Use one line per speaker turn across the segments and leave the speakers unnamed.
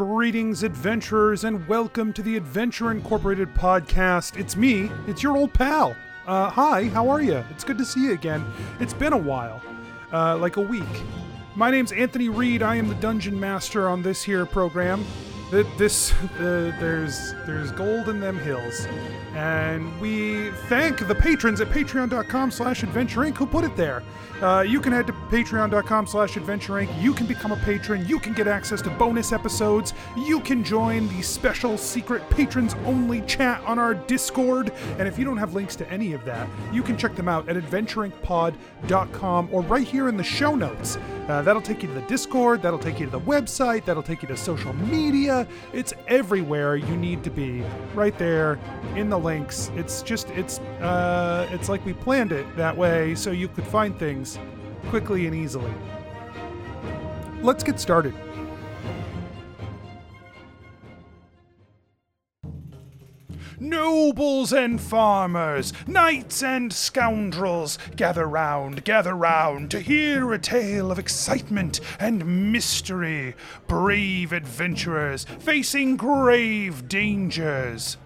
Greetings, adventurers, and welcome to the Adventure Incorporated podcast. It's me, it's your old pal. Uh, hi, how are you? It's good to see you again. It's been a while, uh, like a week. My name's Anthony Reed. I am the dungeon master on this here program. Th- This, there's, there's gold in them hills, and we thank the patrons at Patreon.com/slash Adventure Inc. who put it there. Uh, you can head to patreon.com slash adventure inc you can become a patron. You can get access to bonus episodes. You can join the special secret patrons only chat on our discord. And if you don't have links to any of that you can check them out at adventureincpod.com or right here in the show notes uh, that'll take you to the discord that'll take you to the website that'll take you to social media. It's everywhere you need to be. Right there in the links. It's just it's uh, it's like we planned it that way so you could find things quickly and easily. Let's get started Nobles and farmers, knights and scoundrels, gather round, gather round to hear a tale of excitement and mystery. Brave adventurers facing grave dangers.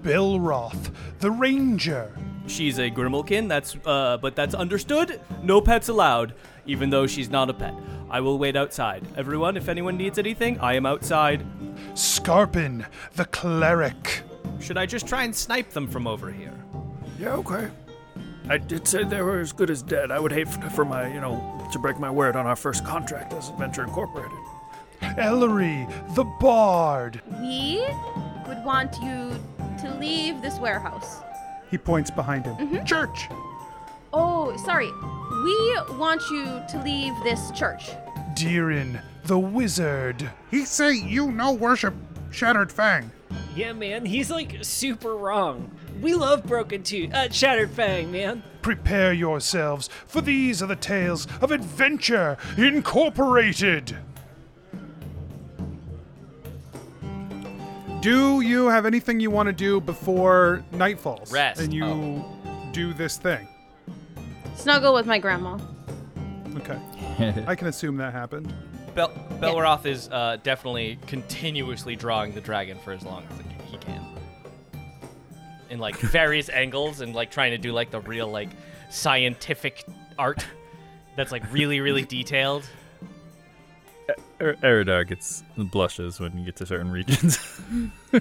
Bilroth, the ranger.
She's a Grimalkin, that's uh but that's understood. No pets allowed, even though she's not a pet. I will wait outside. Everyone, if anyone needs anything, I am outside.
Scarpin, the cleric.
Should I just try and snipe them from over here?
Yeah, okay. I did say they were as good as dead. I would hate f- for my, you know, to break my word on our first contract as Adventure Incorporated.
Ellery, the bard.
We would want you to leave this warehouse.
He points behind him. Mm-hmm. Church.
Oh, sorry. We want you to leave this church.
Deerin, the wizard. He say you no worship Shattered Fang.
Yeah, man, he's like super wrong. We love Broken Tooth, uh, Shattered Fang, man.
Prepare yourselves, for these are the tales of Adventure Incorporated. Do you have anything you want to do before night falls?
Rest.
And you do this thing.
Snuggle with my grandma.
Okay. I can assume that happened.
Bel- Belroth is uh, definitely continuously drawing the dragon for as long as he can. In like various angles and like trying to do like the real like scientific art that's like really really detailed.
Er- Eridar gets blushes when you get to certain regions.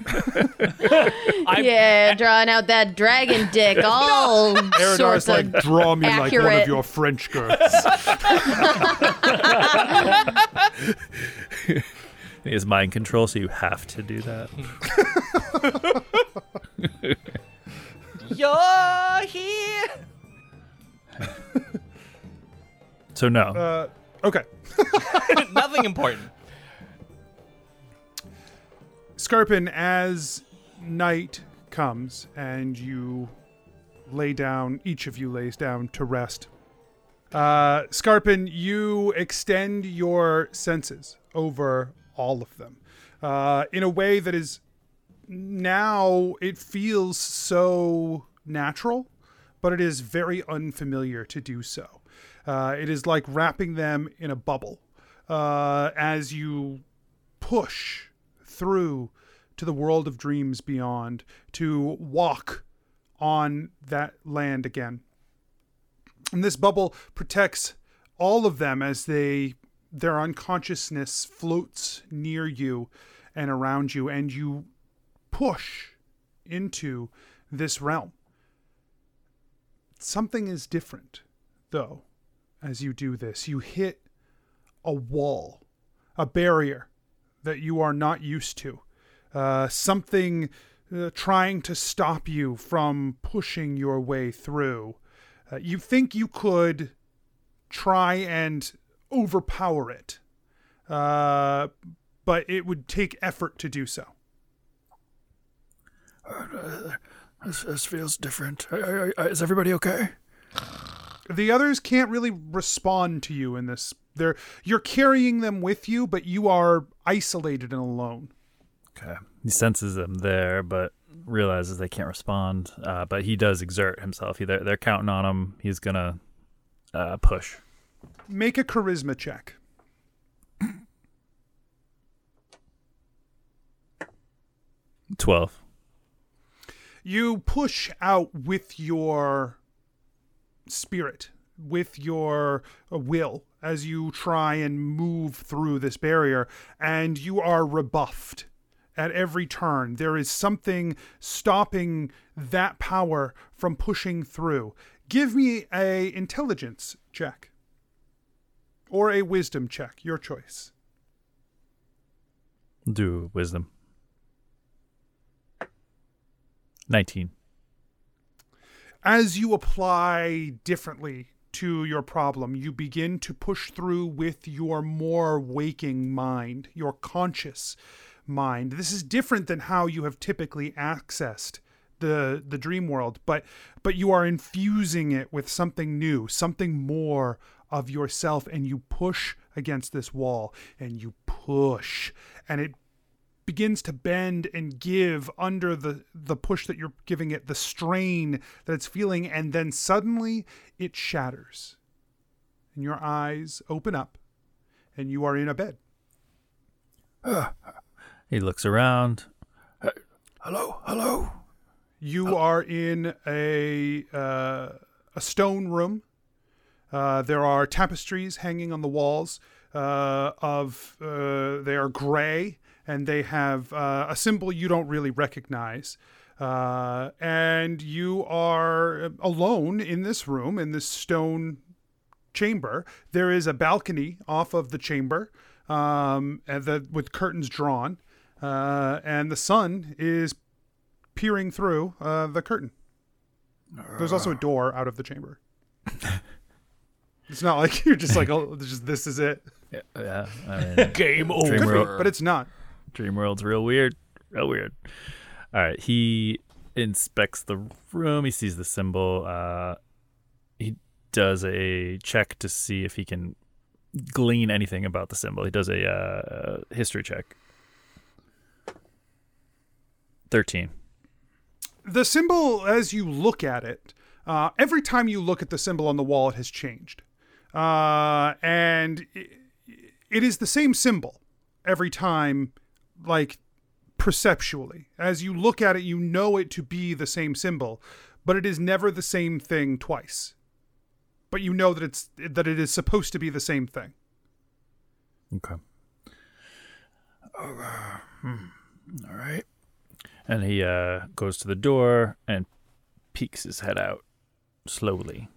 Yeah, drawing out that dragon dick. All
Eridar's
sorts
like,
of.
draw me like one of your French girls.
he has mind control, so you have to do that.
You're here.
So no,
uh, okay.
Nothing important.
Scarpin, as night comes and you lay down, each of you lays down to rest. Uh, Scarpin, you extend your senses over all of them uh, in a way that is now it feels so natural, but it is very unfamiliar to do so. Uh, it is like wrapping them in a bubble uh, as you push through to the world of dreams beyond to walk on that land again. And this bubble protects all of them as they their unconsciousness floats near you and around you and you push into this realm. Something is different though as you do this. You hit a wall, a barrier that you are not used to. Uh, something uh, trying to stop you from pushing your way through. Uh, you think you could try and overpower it, uh, but it would take effort to do so.
This, this feels different. I- I- I- is everybody okay?
The others can't really respond to you in this. They're you're carrying them with you, but you are isolated and alone.
okay. He senses them there, but realizes they can't respond. Uh, but he does exert himself. He, they're, they're counting on him. He's gonna uh, push.
Make a charisma check.
12.
You push out with your spirit, with your uh, will, as you try and move through this barrier, and you are rebuffed at every turn. There is something stopping that power from pushing through. Give me a intelligence check or a wisdom check, your choice.
Do wisdom. 19.
As you apply differently to your problem, you begin to push through with your more waking mind, your conscious mind. This is different than how you have typically accessed the the dream world, but but you are infusing it with something new, something more of yourself and you push against this wall and you push and it begins to bend and give under the the push that you're giving it the strain that it's feeling and then suddenly it shatters. And your eyes open up and you are in a bed.
He looks around.
Hello, hello.
you are in a uh, a stone room. Uh, there are tapestries hanging on the walls uh, of uh, they are gray and they have uh, a symbol you don't really recognize. Uh, and you are alone in this room in this stone chamber. There is a balcony off of the chamber um, and the, with curtains drawn uh, and the sun is peering through uh, the curtain. There's also a door out of the chamber. It's not like you're just like oh this is, this is it.
Yeah, yeah. I mean,
Game over.
Be, but it's not
Dream World's real weird. Real weird. All right. He inspects the room. He sees the symbol. Uh, he does a check to see if he can glean anything about the symbol. He does a uh, history check. 13.
the symbol as you look at it uh, every time you look at the symbol on the wall it has changed uh, and i it is the same symbol every time like perceptually as you look at it you know it to be the same symbol but it is never the same thing twice but you know that it's that it is supposed to be the same thing
Okay.
All right.
And he uh, goes to the door and peeks his head out slowly.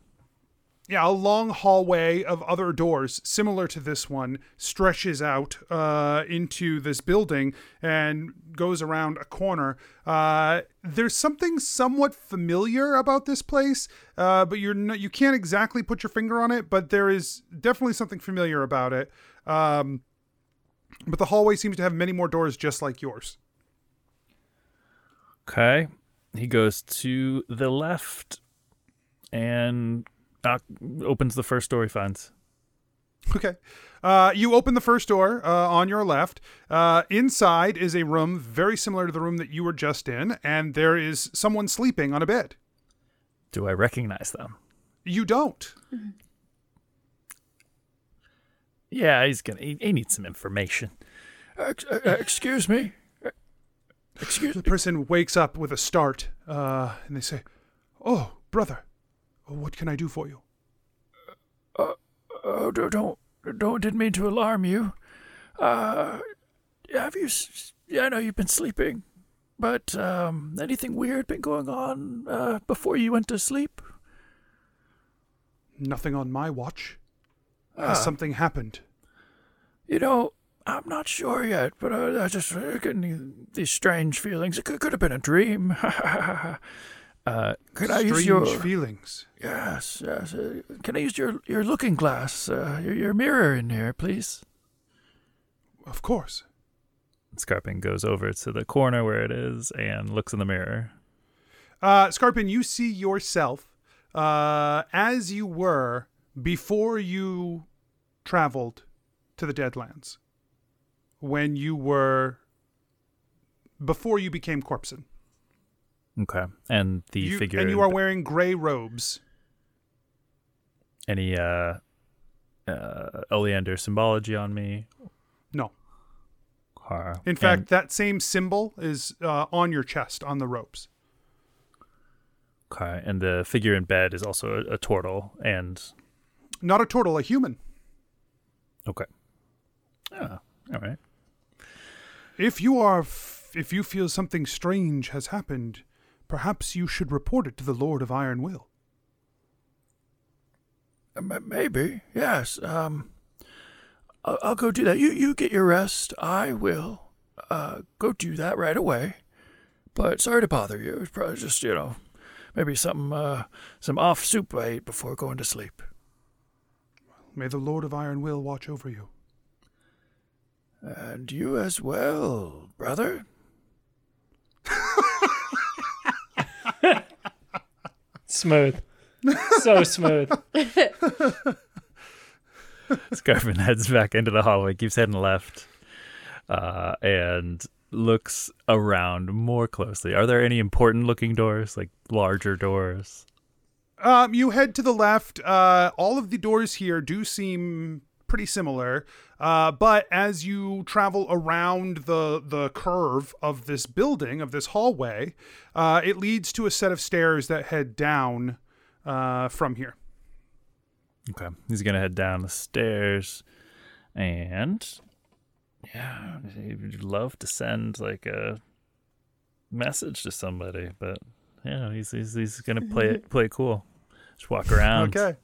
Yeah, a long hallway of other doors similar to this one stretches out uh, into this building and goes around a corner. Uh, there's something somewhat familiar about this place, uh, but you're you can't exactly put your finger on it. But there is definitely something familiar about it. Um, but the hallway seems to have many more doors just like yours.
Okay. He goes to the left and knock, opens the first door he finds.
Okay. Uh, you open the first door uh, on your left. Uh, inside is a room very similar to the room that you were just in, and there is someone sleeping on a bed.
Do I recognize them?
You don't.
Yeah, he's gonna. He, he needs some information.
Ex- uh, excuse me. Excuse
The person wakes up with a start, uh, and they say, "Oh, brother, what can I do for you?"
Oh, don't, don't, don't, didn't mean to alarm you. Uh, have you, yeah, I know you've been sleeping, but, um, anything weird been going on, uh, before you went to sleep?
Nothing on my watch.
Ah.
Has something happened?
You know, I'm not sure yet, but uh, I just uh, getting these strange feelings. It could, could have been a dream. uh, can I use
Strange
your
feelings.
yes, yes? Uh, can I use your your looking glass, uh, your your mirror in here, please?
Of course.
Scarpin goes over to the corner where it is and looks in the mirror.
Uh, Scarpin, you see yourself uh, as you were before you traveled to the Deadlands. When you were. Before you became Corpsen.
Okay. And the
You,
figure.
and you are wearing gray robes.
any uh, uh, Oleander symbology on me?
No. In fact, that same symbol is uh, on your chest on the ropes.
okay, and the figure in bed is also a, a turtle, and
Not a turtle, a human.
okay. Ah, all right.
If you are, f- if you feel something strange has happened, perhaps you should report it to the Lord of Iron Will.
Maybe, yes. Um, I'll, I'll go do that. You you get your rest. I will uh go do that right away. But sorry to bother you. It's probably just you know, maybe some uh some off soup I ate before going to sleep.
May the Lord of Iron Will watch over you.
And you as well, brother.
Smooth. so smooth.
Scarpin heads back into the hallway, keeps heading left, uh, and looks around more closely. Are there any important looking doors, like larger doors?
Um, you head to the left. Uh, all of the doors here do seem pretty similar, uh, but as you travel around the the curve of this building of this hallway, uh, it leads to a set of stairs that head down uh, from here.
Okay. He's gonna head down the stairs, and yeah, he'd love to send like a message to somebody, but yeah, he's he's, he's gonna play it play it cool. Just walk around.
Okay.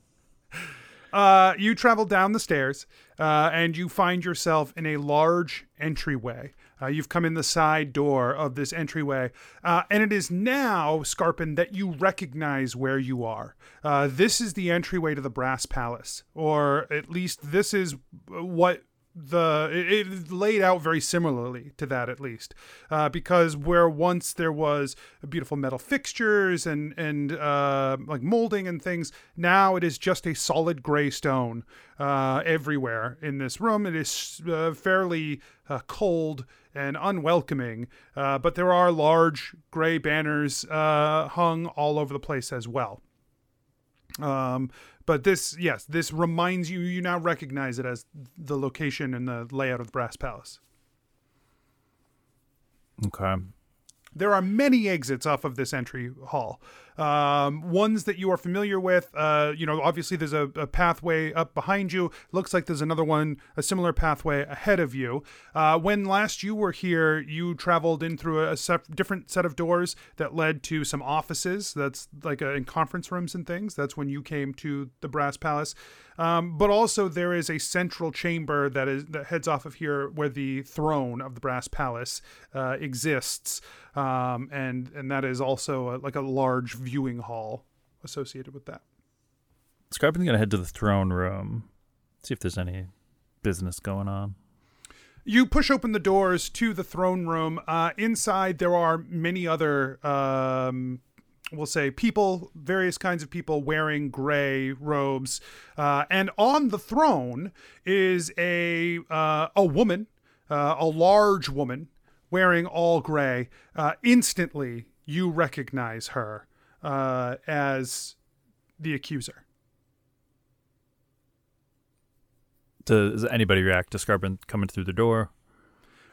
Uh, you travel down the stairs, uh, and you find yourself in a large entryway. Uh, you've come in the side door of this entryway, uh, and it is now, Scarpin, that you recognize where you are. Uh, this is the entryway to the Brass Palace, or at least this is what the it, it laid out very similarly to that at least uh, because where once there was beautiful metal fixtures and and uh, like molding and things now it is just a solid gray stone uh, everywhere in this room. It is uh, fairly uh, cold and unwelcoming uh, but there are large gray banners uh, hung all over the place as well. Um, but this, yes, this reminds you, you now recognize it as the location and the layout of the Brass Palace.
Okay.
There are many exits off of this entry hall. Um, ones that you are familiar with. Uh, you know, obviously there's a, a, pathway up behind you. Looks like there's another one, a similar pathway ahead of you. Uh, when last you were here, you traveled in through a, sep- different set of doors that led to some offices. That's like uh, in conference rooms and things. That's when you came to the Brass Palace. Um, but also there is a central chamber that is that heads off of here where the throne of the Brass Palace uh, exists, um, and and that is also a, like a large viewing hall associated with that.
Scarpin's gonna head to the throne room, see if there's any business going on.
You push open the doors to the throne room. Uh, inside, there are many other, um, we'll say, people, various kinds of people wearing gray robes. Uh, and on the throne is a uh, a woman, uh, a large woman, wearing all gray. Uh, instantly, you recognize her uh, as the accuser.
Does anybody react to Scarpin coming through the door?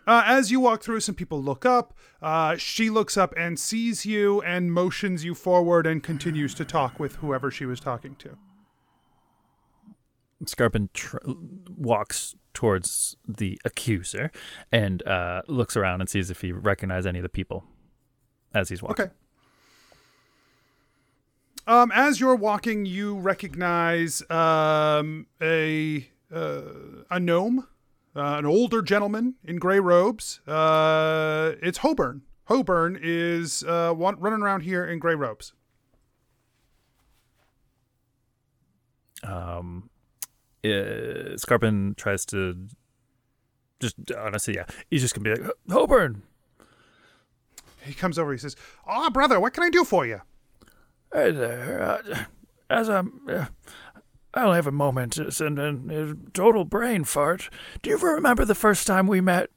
Uh, as you walk through, some people look up. Uh, she looks up and sees you and motions you forward and continues to talk with whoever she was talking to.
Scarpin tr- walks towards the accuser and uh, looks around and sees if he recognizes any of the people as he's walking.
Okay. Um, as you're walking, you recognize um, a uh, a gnome, uh, an older gentleman in gray robes. Uh, it's Hoburn. Hoburn is uh, one, running around here in gray robes.
Um, uh, Scarpin tries to just honestly, yeah, he's just gonna be like, Hoburn.
He comes over. He says, "Ah, brother, what can I do for you?"
Hey there. Uh, as I'm. Uh, I only have a moment in a total brain fart. Do you ever remember the first time we met?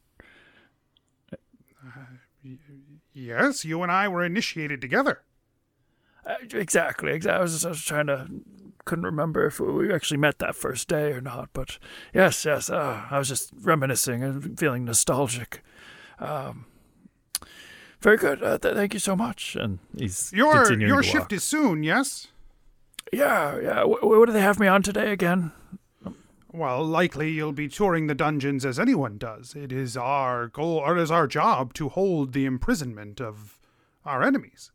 Yes, you and I were initiated together.
Uh, exactly. exactly. I was, I was trying to couldn't remember if we actually met that first day or not. But yes, yes, uh, I was just reminiscing and feeling nostalgic. Um, very good. Uh, th- thank you so much.
And he's
Your your shift
walk.
is soon, yes?
Yeah, yeah. Wh- what do they have me on today again?
Well, likely you'll be touring the dungeons as anyone does. It is our goal, or it is our job to hold the imprisonment of our enemies.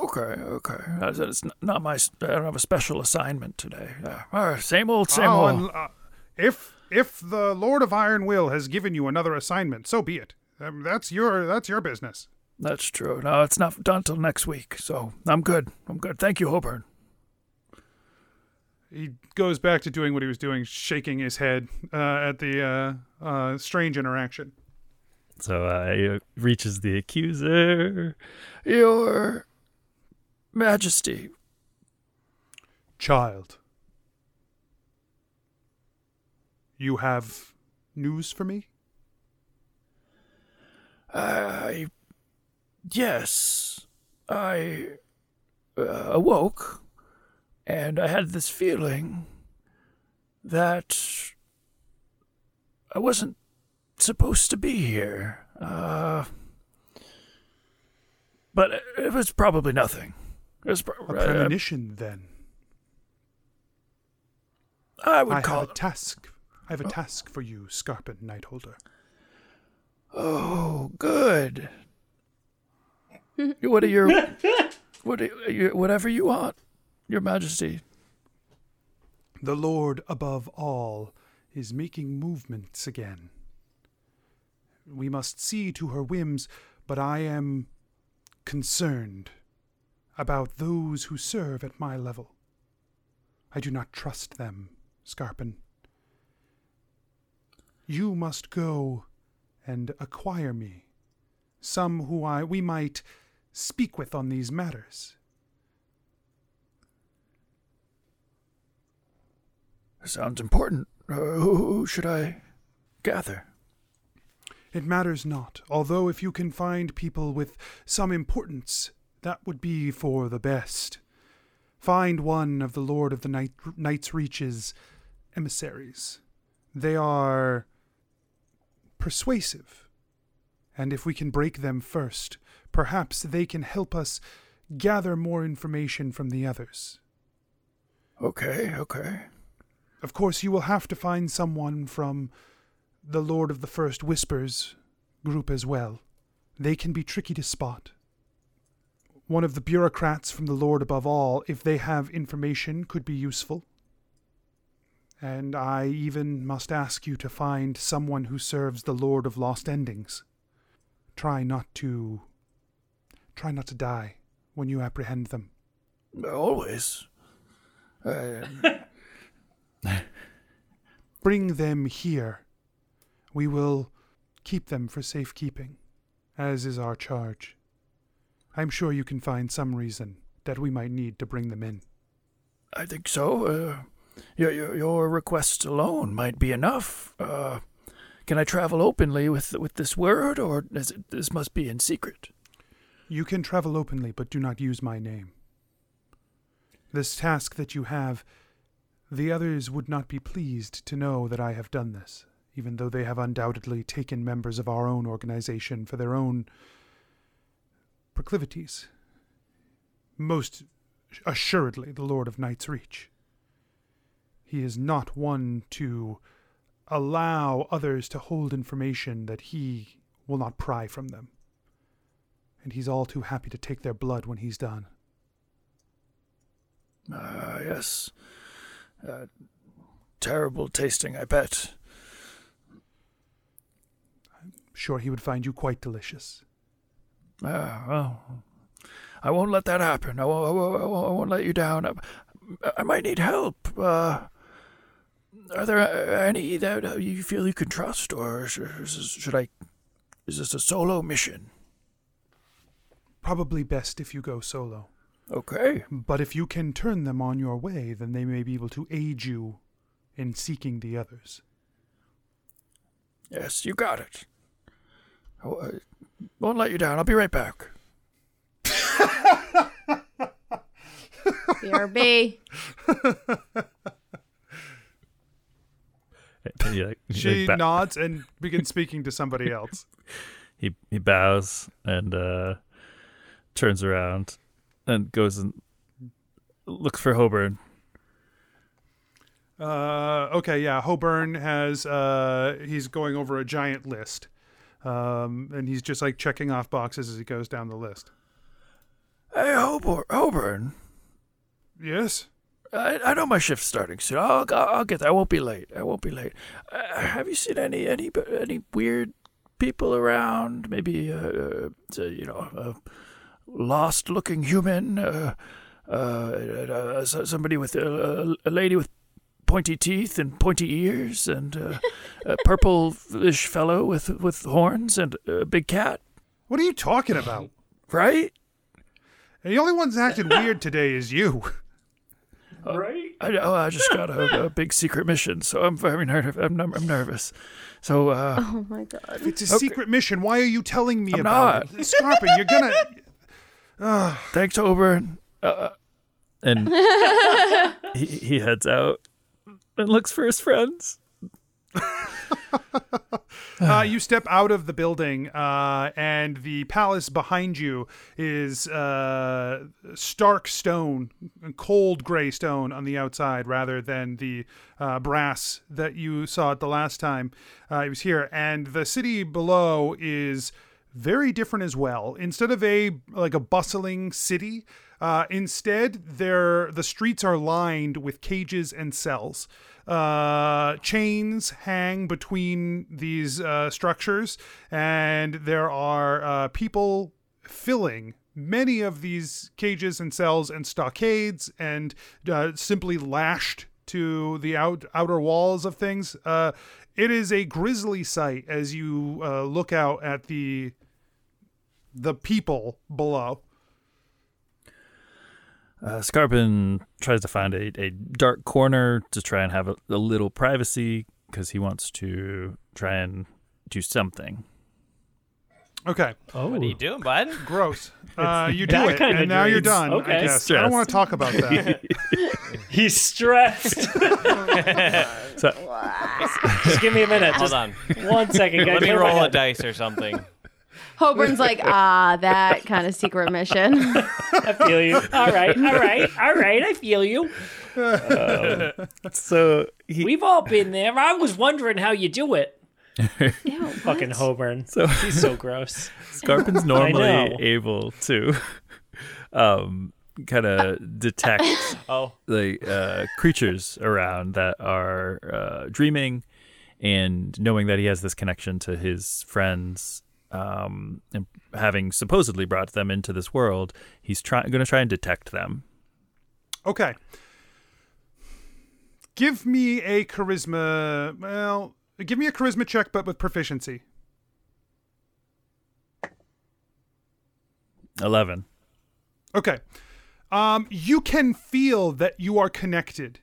Okay, okay. It's not my. I don't have a special assignment today. Uh, same old, same
Oh,
old.
and, uh, if if the Lord of Iron Will has given you another assignment, so be it. Um, that's your that's your business.
That's true. No, it's not done till next week, so I'm good. I'm good. Thank you, Hoburn.
He goes back to doing what he was doing, shaking his head uh, at the uh, uh, strange interaction.
So uh, he reaches the accuser.
Your Majesty,
Child, you have news for me?
I. Yes, I uh, awoke, and I had this feeling that I wasn't supposed to be here. Uh, but it was probably nothing. It was, pro-
A
uh,
premonition, then.
I would
I
call
have a task. I have a task for you, Scarpin Nightholder.
Oh, good. what are your what are you, whatever you want, Your Majesty.
The Lord above all is making movements again. We must see to her whims, but I am concerned about those who serve at my level. I do not trust them, Scarpin. You must go and acquire me some who I we might speak with on these matters.
Sounds important. Uh, who, should I gather?
It matters not, although if you can find people with some importance, that would be for the best. Find one of the Lord of the Night, Night's Reach's emissaries. They are persuasive, and if we can break them first, perhaps they can help us gather more information from the others.
Okay, okay.
Of course, you will have to find someone from the Lord of the First Whispers group as well. They can be tricky to spot. One of the bureaucrats from the Lord above all, if they have information, could be useful. And I even must ask you to find someone who serves the Lord of Lost Endings. Try not to. Try not to die when you apprehend them.
Always. Uh,
Bring them here. We will keep them for safekeeping, as is our charge. I'm sure you can find some reason that we might need to bring them in.
I think so. Uh, your, your your request alone might be enough. Uh, can I travel openly with with this word, or is it, this must be in secret?
You can travel openly, but do not use my name. This task that you have, the others would not be pleased to know that I have done this, even though they have undoubtedly taken members of our own organization for their own proclivities. Most assuredly, the Lord of Night's Reach. He is not one to allow others to hold information that he will not pry from them and he's all too happy to take their blood when he's done.
Ah, yes. Uh, terrible tasting, I bet.
I'm sure, he would find you quite delicious.
Ah, well, I won't let that happen. I won't, I won't, I won't, let you down. I, I might need help. Uh, are there any that you feel you can trust, or should I? Is this a solo mission?
Probably best if you go solo.
Okay.
But if you can turn them on your way, then they may be able to aid you in seeking the others.
Yes, you got it. Oh, I won't let you down. I'll be right back.
BRB.
He, like, he,
She
like,
nods and begins speaking to somebody else.
he he bows and uh, turns around and goes and looks for Hoburn.
Uh, okay, yeah. Hoburn has uh, he's going over a giant list, um, and he's just like checking off boxes as he goes down the list.
Hey, Hoburn. Hoburn.
Yes.
I, I know my shift's starting soon. I'll, I'll, I'll get there. I won't be late. I won't be late. Uh, have you seen any any any weird people around? Maybe uh, uh you know a lost looking human. Uh, uh, uh, somebody with a, a lady with pointy teeth and pointy ears, and uh, a purplish fellow with with horns and a big cat.
What are you talking about?
Right?
And the only one's acting weird today is you.
Right?
I, oh, I just got a, a big secret mission, so I'm very nervous. I'm, I'm nervous. So, uh,
Oh my god.
If It's a secret mission. Why are you telling me
I'm
about it? Scarpin, you're gonna.
thanks, Oberon. Uh,
and he, he heads out and looks for his friends.
Uh, you step out of the building, uh, and the palace behind you is uh, stark stone, cold gray stone on the outside, rather than the uh, brass that you saw it the last time uh, it was here. And the city below is very different as well. Instead of a like a bustling city, uh, instead there the streets are lined with cages and cells. Uh, chains hang between these uh, structures, and there are uh, people filling many of these cages and cells and stockades, and uh, simply lashed to the out, outer walls of things. Uh, it is a grisly sight as you uh, look out at the the people below.
Uh, Scarpin tries to find a, a dark corner to try and have a, a little privacy because he wants to try and do something.
Okay,
Oh.
What are you doing, bud?
gross. Uh, you do
that
it, and now you're
dreams.
done. I
Okay.
guess I don't want to talk about that.
He's stressed.
So
Just give me a minute.
Hold
Just
on.
one second. guys.
Let
guys.
me
Clear my
roll a dice or something.
Hoburn's like, ah, that kind of secret mission.
I feel you. All right, all right, all right. I feel you.
so he
We've all been there. I was wondering how you do it.
Ew,
Fucking
what?
Hoburn.
so
He's so gross.
Scarpin's normally able to um kind of detect
Oh,
the uh, creatures around that are uh, dreaming and knowing that he has this connection to his friends um, and having supposedly brought them into this world he's going to try and detect them
Okay. Give me a charisma. Well, give me a charisma check, but with proficiency.
11
Okay. Um, you can feel that you are connected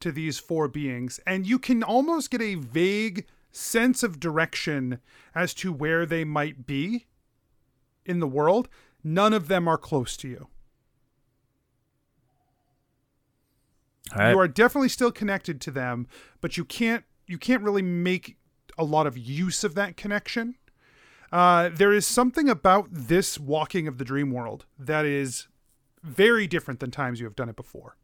to these four beings, and you can almost get a vague sense of direction as to where they might be in the world. None of them are close to you.
right
You are definitely still connected to them, but you can't you can't really make a lot of use of that connection. Uh, there is something about this walking of the dream world that is very different than times you have done it before.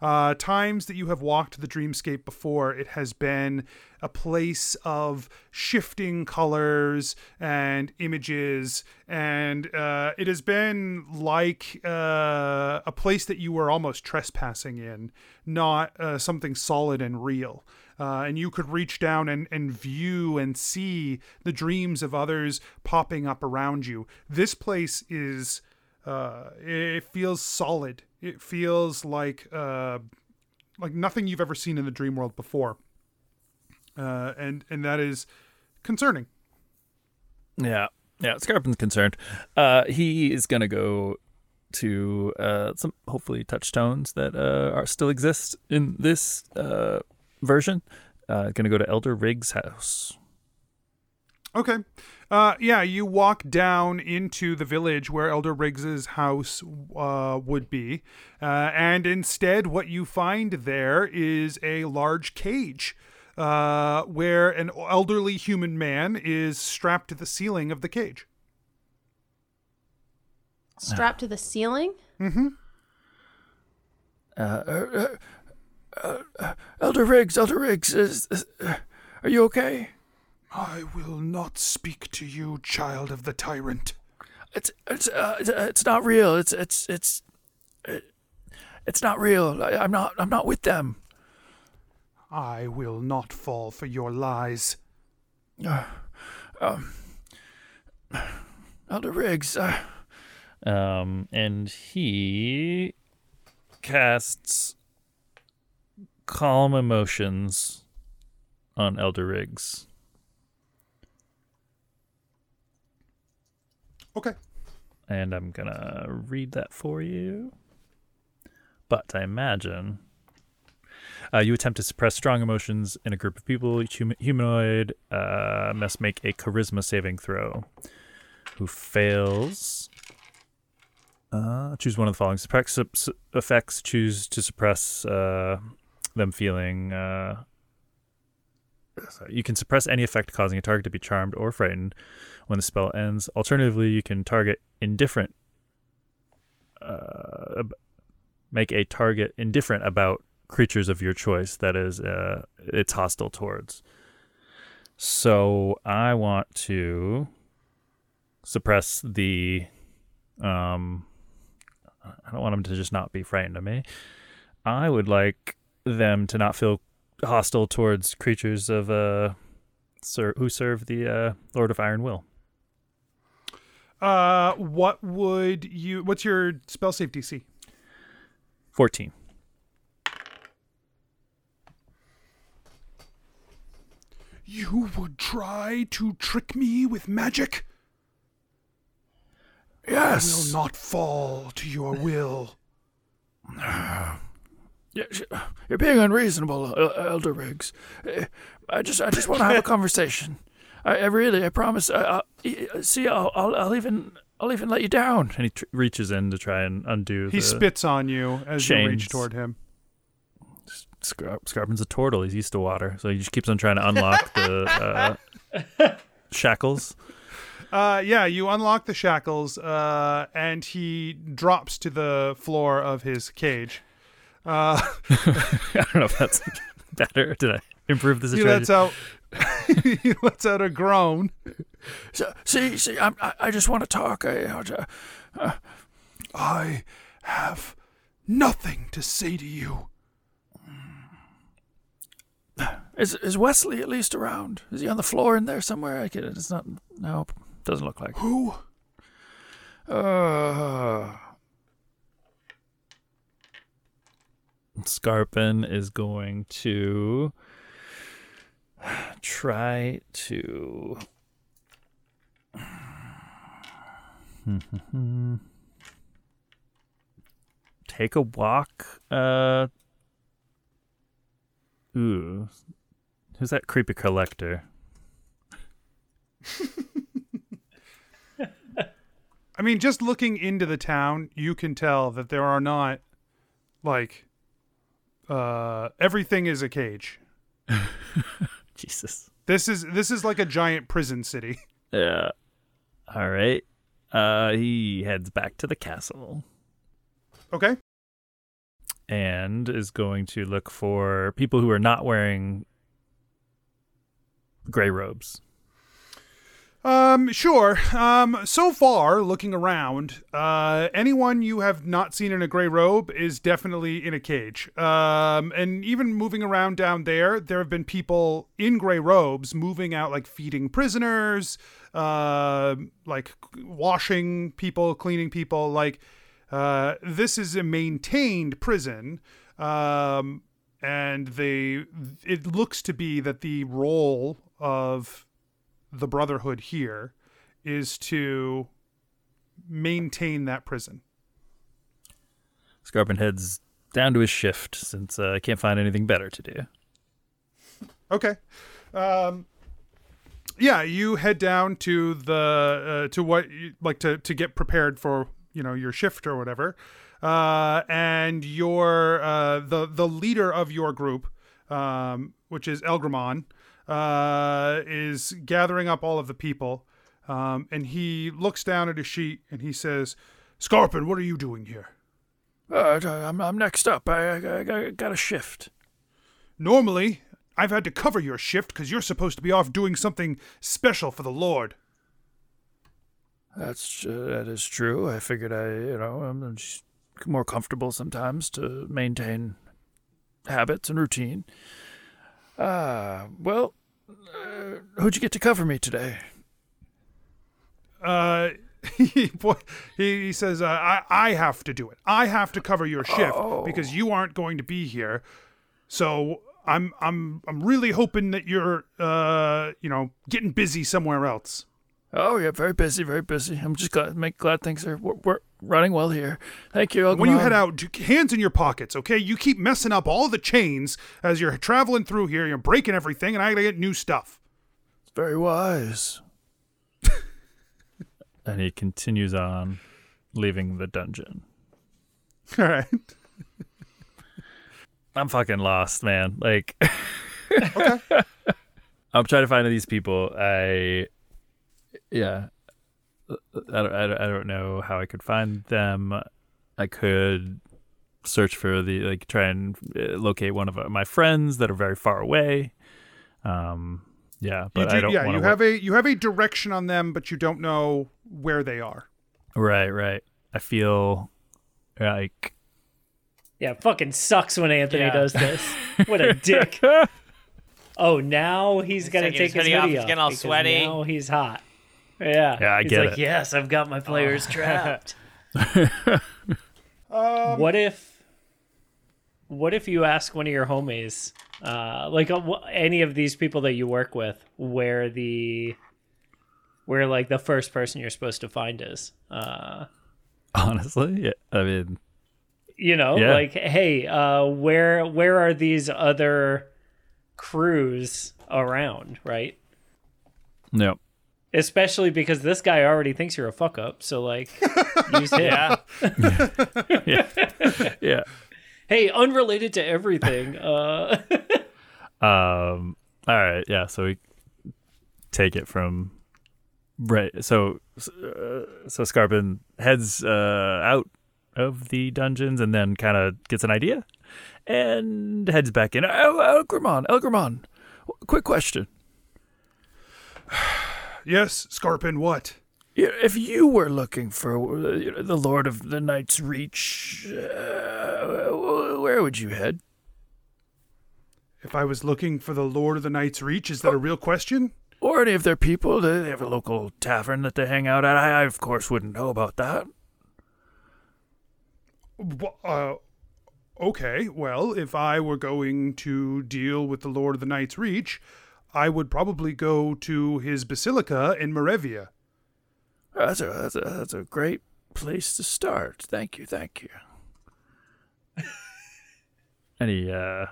Uh, times that you have walked the dreamscape before, it has been a place of shifting colors and images, and uh, it has been like uh, a place that you were almost trespassing in, not uh, something solid and real. Uh, and you could reach down and, and view and see the dreams of others popping up around you. This place is uh, it feels solid. It feels like uh, like nothing you've ever seen in the dream world before, uh, and and that is concerning.
Yeah, yeah. Scarpin's concerned. Uh, he is gonna go to uh, some hopefully touchstones that uh, are still exist in this uh, version. Uh, gonna go to Elder Riggs' house.
Okay, Uh, yeah, you walk down into the village where Elder Riggs's house uh, would be, uh, and instead, what you find there is a large cage, uh, where an elderly human man is strapped to the ceiling of the cage.
Strapped to the ceiling? Mm-hmm.
Elder Riggs, Elder Riggs, is, is, are you okay?
I will not speak to you, child of the tyrant.
It's it's uh, it's, uh, it's not real. It's it's it's it, it's not real. I, I'm not I'm not with them.
I will not fall for your lies.
Elder Riggs, uh,
Um, and he casts calm emotions on Elder Riggs.
Okay.
and I'm gonna read that for you. But I imagine uh, you attempt to suppress strong emotions in a group of people. Each hum- humanoid uh, must make a charisma saving throw. Who fails? Uh, choose one of the following suppress sup- effects. Choose to suppress uh, them feeling. Uh, you can suppress any effect causing a target to be charmed or frightened when the spell ends. Alternatively, you can target indifferent. Uh, make a target indifferent about creatures of your choice that is uh, it's hostile towards. So I want to suppress the. Um, I don't want them to just not be frightened of me. I would like them to not feel hostile towards creatures of uh, ser- who serve the uh, Lord of Iron Will.
Uh, what would you? What's your spell save DC?
14.
You would try to trick me with magic? Yes. I
yes.
will not fall to your will.
Yeah, You're being unreasonable, El- Elder Riggs. Eh, I just I just want to have a conversation. I, I really I promise. I, I, see, I'll, I'll I'll even I'll even let you down.
And he tr- reaches in to try and undo
He
the
spits on you as you reach toward him.
Scar- Scarpin's a turtle. He's used to water, so he just keeps on trying to unlock the uh, shackles.
Uh, yeah, you unlock the shackles, uh, and he drops to the floor of his cage. Uh,
I don't know if that's better. Did I improve the
he
situation?
lets out. he lets out a groan.
So, see, see, I'm, I I just want to talk. I, I,
I have nothing to say to you.
is is Wesley at least around? Is he on the floor in there somewhere? I can. It's not. No, doesn't look like.
Who?
Uh,
Scarpin is going to try to. Take a walk. Uh. Ooh. Who's that creepy collector?
I mean, just looking into the town, you can tell that there are not like uh everything is a cage.
Jesus.
This is this is like a giant prison city.
Yeah. All right. Uh, he heads back to the castle
Okay?
and is going to look for people who are not wearing gray robes.
Um, sure. Um, so far, looking around, uh, anyone you have not seen in a gray robe is definitely in a cage. Um, and even moving around down there, there have been people in gray robes moving out, like feeding prisoners, uh, like washing people, cleaning people. Like, uh, this is a maintained prison. Um, and they, it looks to be that the role of the Brotherhood here is to maintain that prison.
Scarpin heads down to his shift since uh, I can't find anything better to do.
Okay. Um, yeah, you head down to the uh, to what you, like to to get prepared for you know your shift or whatever, uh, and your uh, the the leader of your group, um, which is Elgramon, uh, is gathering up all of the people, um, and he looks down at a sheet and he says, "Scarpin, what are you doing here?"
Uh, I'm, I'm next up. I, I, I got a shift.
Normally, I've had to cover your shift because you're supposed to be off doing something special for the Lord.
That's uh, that is true. I figured I, you know, I'm just more comfortable sometimes to maintain habits and routine. Ah, well, uh, who'd you get to cover me today?
Uh, he, boy, he, he says, uh, I, I have to do it. I have to cover your shift because you aren't going to be here. So I'm I'm I'm really hoping that you're uh you know getting busy somewhere else.
Oh yeah, very busy, very busy. I'm just glad, make glad things are we're, we're running well here. Thank you.
When you
Elgmon.
head out, hands in your pockets, okay? You keep messing up all the chains as you're traveling through here. You're breaking everything, and I gotta get new stuff.
It's very wise.
And he continues on, leaving the dungeon.
All right.
I'm fucking lost, man. Like, I'm trying to find these people. I, yeah, I don't, I don't, know how I could find them. I could search for the like try and uh, locate one of uh, my friends that are very far away. Um, yeah, but
you do,
I don't.
yeah,
wanna
you
work-
have a you have a direction on them, but you don't know where they are.
right, right. I feel like
Yeah, fucking sucks when Anthony
Yeah.
does this. What a dick. Oh, now he's got to
taking
take
his
his
hoodie off,
hoodie
he's getting all sweaty.
Now he's hot. Yeah.
Yeah, I
he's
get
like,
it.
yes, I've got my players trapped.
Um,
what if, what if you ask one of your homies, uh, like uh, wh- any of these people that you work with, where the, where like the first person you're supposed to find is? Uh,
honestly, yeah. I mean,
you know
Yeah.
like hey uh where where are these other crews around right
no.
Especially because this guy already thinks you're a fuck up so like use him
Yeah.
Yeah, yeah.
hey unrelated to everything uh
Um. All right. Yeah. So we take it from right. So uh, so Scarpin heads uh, out of the dungeons and then kind of gets an idea and heads back in.
El- Elgramon, Elgramon, quick question.
Yes, Scarpin. What?
If you were looking for uh, the Lord of the Night's Reach, uh, where would you head?
If I was looking for the Lord of the Night's Reach, is that a real question?
Or any of their people? Do they have a local tavern that they hang out at? I, I of course, wouldn't know about that.
Uh, okay, well, if I were going to deal with the Lord of the Night's Reach, I would probably go to his basilica in Morevia.
That's a, that's a, that's a great place to start. Thank you, thank you.
and he uh,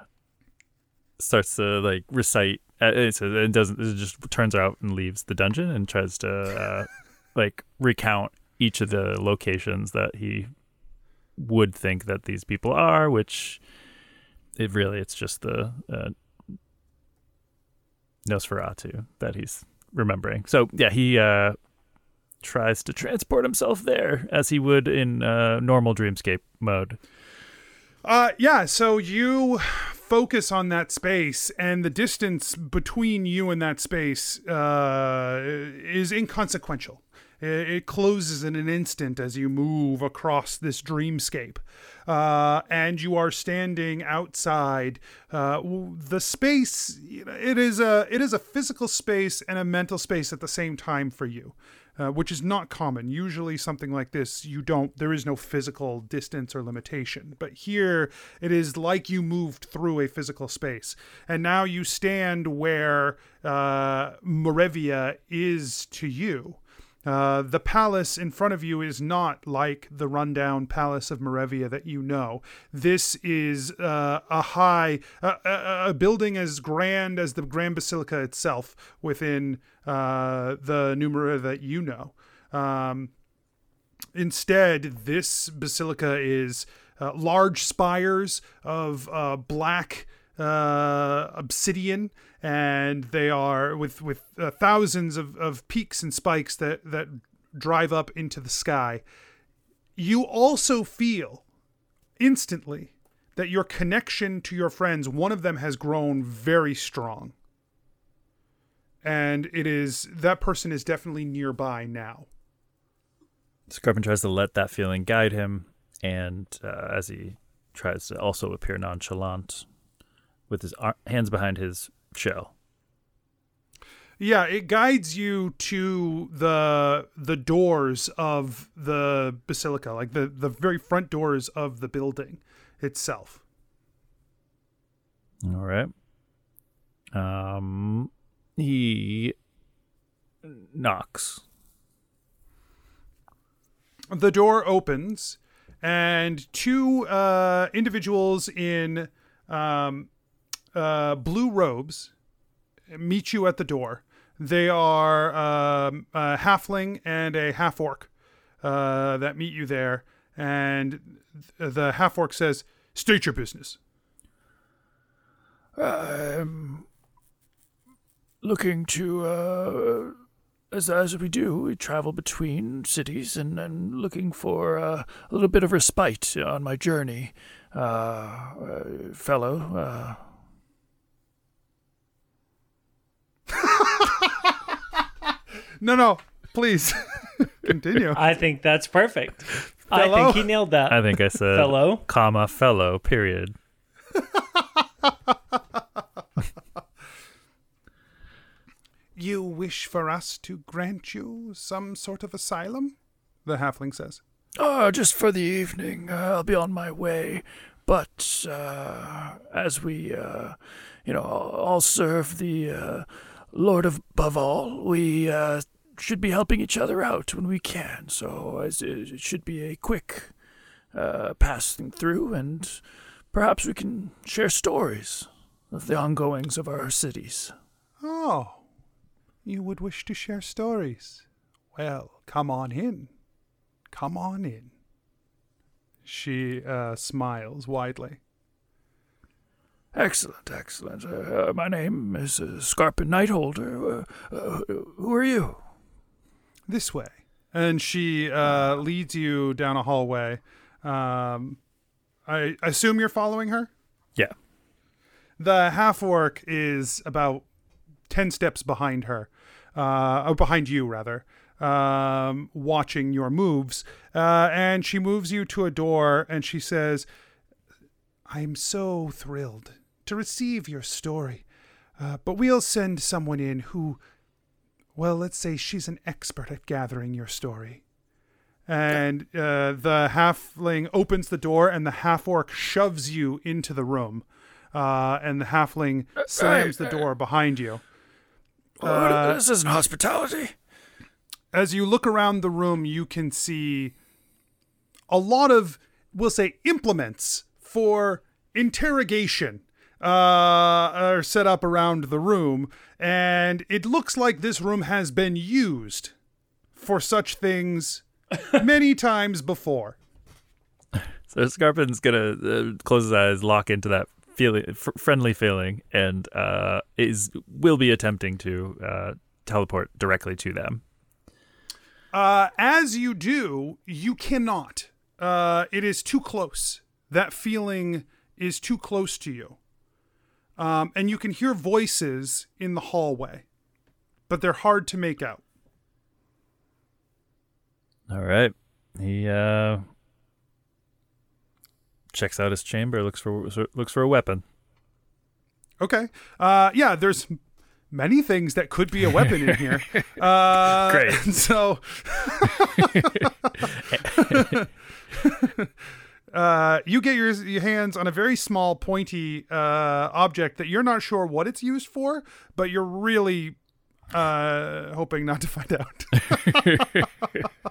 starts to like recite. Uh, it says- it doesn't. It just turns out and leaves the dungeon and tries to uh, like recount each of the locations that he would think that these people are. Which it really it's just the uh, Nosferatu that he's remembering. So yeah, he uh, tries to transport himself there as he would in uh, normal dreamscape mode.
Uh, yeah, so you focus on that space, and the distance between you and that space uh, is inconsequential. It closes in an instant as you move across this dreamscape. Uh, and you are standing outside uh, the space. It is a it is a physical space and a mental space at the same time for you uh, which is not common. Usually, something like this, you don't, there is no physical distance or limitation. But here, it is like you moved through a physical space. And now you stand where uh, Morevia is to you. Uh, the palace in front of you is not like the rundown palace of Moravia that you know. This is uh, a high, a, a, building as grand as the Grand Basilica itself within uh, the Numera that you know. Um, instead, this basilica is uh, large spires of black obsidian, and they are with with uh, thousands of, of peaks and spikes that that drive up into the sky. You also feel instantly that your connection to your friends, one of them has grown very strong. And it is that person is definitely nearby now.
Scarpin tries to let that feeling guide him, and uh, as he tries to also appear nonchalant, with his ar- hands behind his shell.
Yeah, it guides you to the the doors of the basilica, like the the very front doors of the building itself.
All right. Um, he knocks.
The door opens, and two uh, individuals in um, uh, blue robes meet you at the door. They are um, a halfling and a half orc uh, that meet you there, and th- the half orc says, "State your business."
I'm looking to, uh, as as we do, we travel between cities and, and looking for uh, a little bit of respite on my journey. Uh, uh fellow, uh,
No, no, please continue.
I think that's perfect. I think he nailed that.
I think I said
Fellow.
comma fellow period.
You wish for us to grant you some sort of asylum? The halfling says.
Uh, just for the evening. Uh, I'll be on my way. But uh, as we, uh, you know, all serve the uh, Lord of all. we uh, should be helping each other out when we can. So as it should be a quick uh, passing through, and perhaps we can share stories of the ongoings of our cities.
Oh, you would wish to share stories? Well, come on in. Come on in. She uh, smiles widely.
Excellent, excellent. Uh, uh, my name is uh, Scarpin Nightholder. Uh, uh, who are you?
This way. And she uh, leads you down a hallway. Um, I assume you're following her?
Yeah.
The half orc is about 10 steps behind her, uh, or behind you, rather, um, watching your moves. Uh, and she moves you to a door and she says, I'm so thrilled to receive your story, uh, but we'll send someone in who, well, let's say she's an expert at gathering your story. And uh, the halfling opens the door, and the half orc shoves you into the room. Uh, and the halfling slams the door behind you.
Oh, this isn't hospitality.
As you look around the room, you can see a lot of, we'll say, implements for interrogation uh, are set up around the room. And it looks like this room has been used for such things many times before.
So Scarpin's gonna uh, close his eyes, lock into that feeling, f- friendly feeling, and uh, is will be attempting to uh, teleport directly to them.
Uh, as you do, you cannot. Uh, it is too close. That feeling is too close to you. Um, and you can hear voices in the hallway, but they're hard to make out.
All right, he uh, checks out his chamber, looks for looks for a weapon.
Okay. Uh, yeah, there's many things that could be a weapon in here. Uh,
Great.
So, uh, you get your, your hands on a very small, pointy uh, object that you're not sure what it's used for, but you're really uh, hoping not to find out.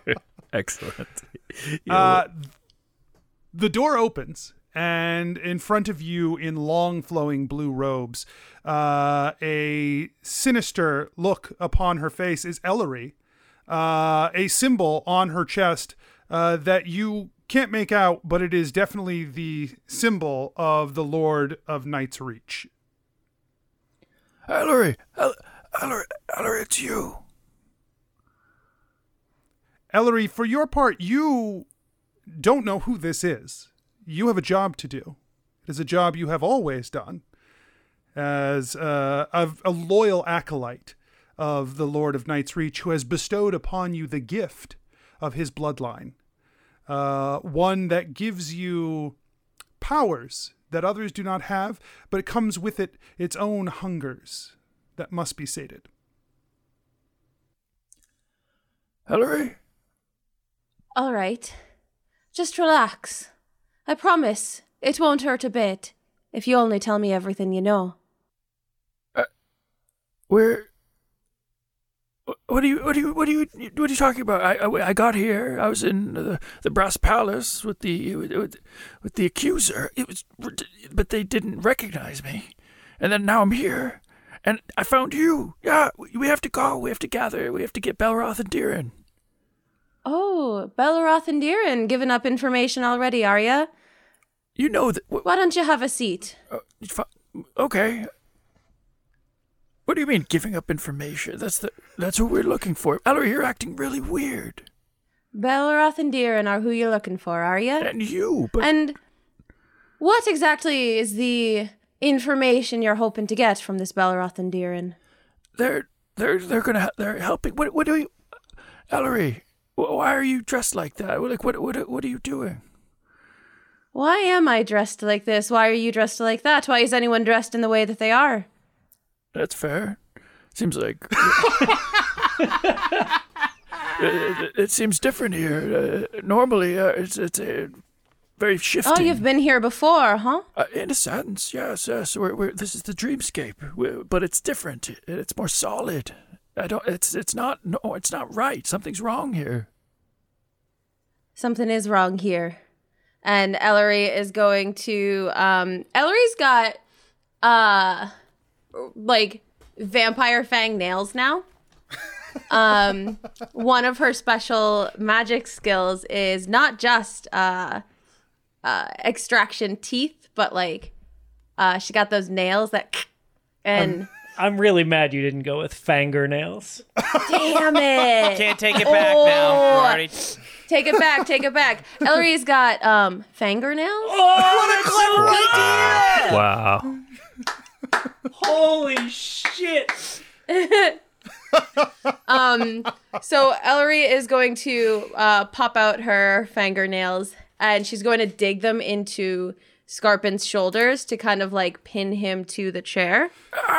Excellent.
Uh, the door opens, and in front of you, in long flowing blue robes, uh, a sinister look upon her face is Ellery, uh, a symbol on her chest uh, that you can't make out, but it is definitely the symbol of the Lord of Knight's Reach.
Ellery, El- Ellery, Ellery, it's you.
Ellery, for your part, you don't know who this is. You have a job to do. It is a job you have always done as uh, a, a loyal acolyte of the Lord of Knight's Reach who has bestowed upon you the gift of his bloodline. Uh, one that gives you powers that others do not have, but it comes with it its own hungers that must be sated.
Ellery,
All right. Just relax. I promise it won't hurt a bit if you only tell me everything you know.
where? What are you? What are you? What are you? What are you talking about? I, I, I got here. I was in the, the brass palace with the with, with the accuser. It was, but they didn't recognize me, and then now I'm here, and I found you. Yeah, we, have to go. We have to gather. We have to get Belroth and Diran.
Oh, Belroth and Diran giving up information already, are ya?
You know that. wh-
Why don't you have a seat?
Uh, okay. What do you mean giving up information? That's the that's what we're looking for. Ellery, you're acting really weird.
Belroth and Diran are who you're looking for, are ya?
And you, but
And what exactly is the information you're hoping to get from this Belroth and Diran?
they're they're they're gonna they're helping. What what do you, Ellery? Why are you dressed like that? Like what what what are you doing?
Why am I dressed like this? Why are you dressed like that? Why is anyone dressed in the way that they are?
That's fair. Seems like it, it- it seems different here. Uh, normally, uh, it's it's uh, very shifting.
Oh, you've been here before, huh?
Uh, in a sense, yes, yes. We're, we're, this is the dreamscape, we but it's different. It's more solid. I don't. It's it's not. No, it's not right. Something's wrong here.
Something is wrong here. And Ellery is going to um Ellery's got uh like vampire fang nails now. um one of her special magic skills is not just uh uh extraction teeth, but like uh she got those nails that and
I'm really mad you didn't go with fingernails.
damn it.
Can't take it back now. We're
Oh.
already-
Take it back, take it back. Ellery's got um fingernails.
Oh, what a clever wow. idea! Wow.
Holy shit!
Um, so Ellery is going to uh, pop out her fingernails and she's going to dig them into Scarpin's shoulders to kind of like pin him to the chair.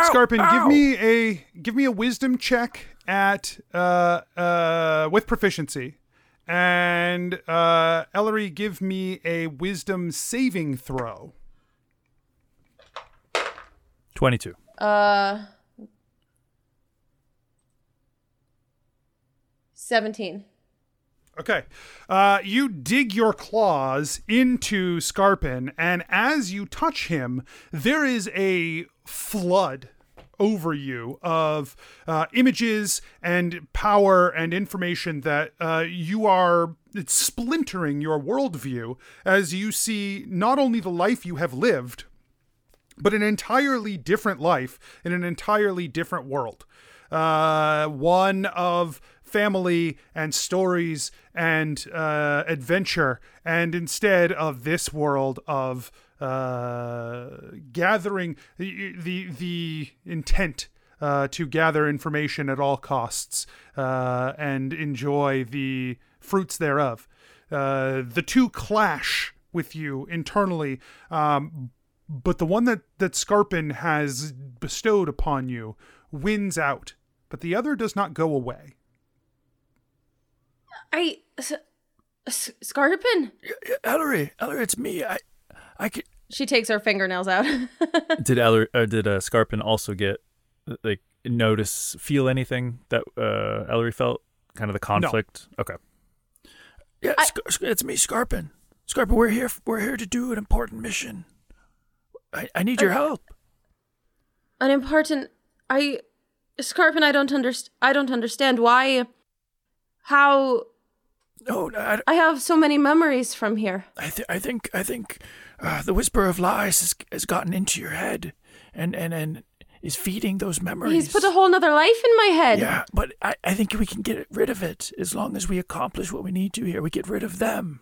Scarpin, give me a give me a wisdom check at uh uh with proficiency. And uh Ellery, give me a wisdom saving throw.
Twenty-two.
Uh, 17.
Okay. Uh, you dig your claws into Scarpin, and as you touch him, there is a flood over you of uh, images and power and information that uh, you are it's splintering your worldview as you see not only the life you have lived, but an entirely different life in an entirely different world. Uh, one of family and stories and uh, adventure, and instead of this world of uh, gathering the the, the intent. Uh, to gather information at all costs uh, and enjoy the fruits thereof. Uh, the two clash with you internally, um, but the one that that Scarpin has bestowed upon you wins out, but the other does not go away.
I. S- S- Scarpin?
Ellery, Ellery, it's me. I, I can.
She takes her fingernails out.
Did Eller, uh, did uh, Scarpin also get like notice, feel anything that uh, Ellery felt? Kind of the conflict. Okay.
Yeah, Sc- Sc- it's me, Scarpin. Scarpin, we're here. We're here to do an important mission. I, I need your help.
An important. I, Scarpin, I don't underst. I don't understand why. How
No, I,
I have so many memories from here.
I, th- I think I think uh, the whisper of lies has, has gotten into your head, and and and is feeding those memories.
He's put a whole nother life in my head.
Yeah, but I, I think we can get rid of it as long as we accomplish what we need to here. We get rid of them.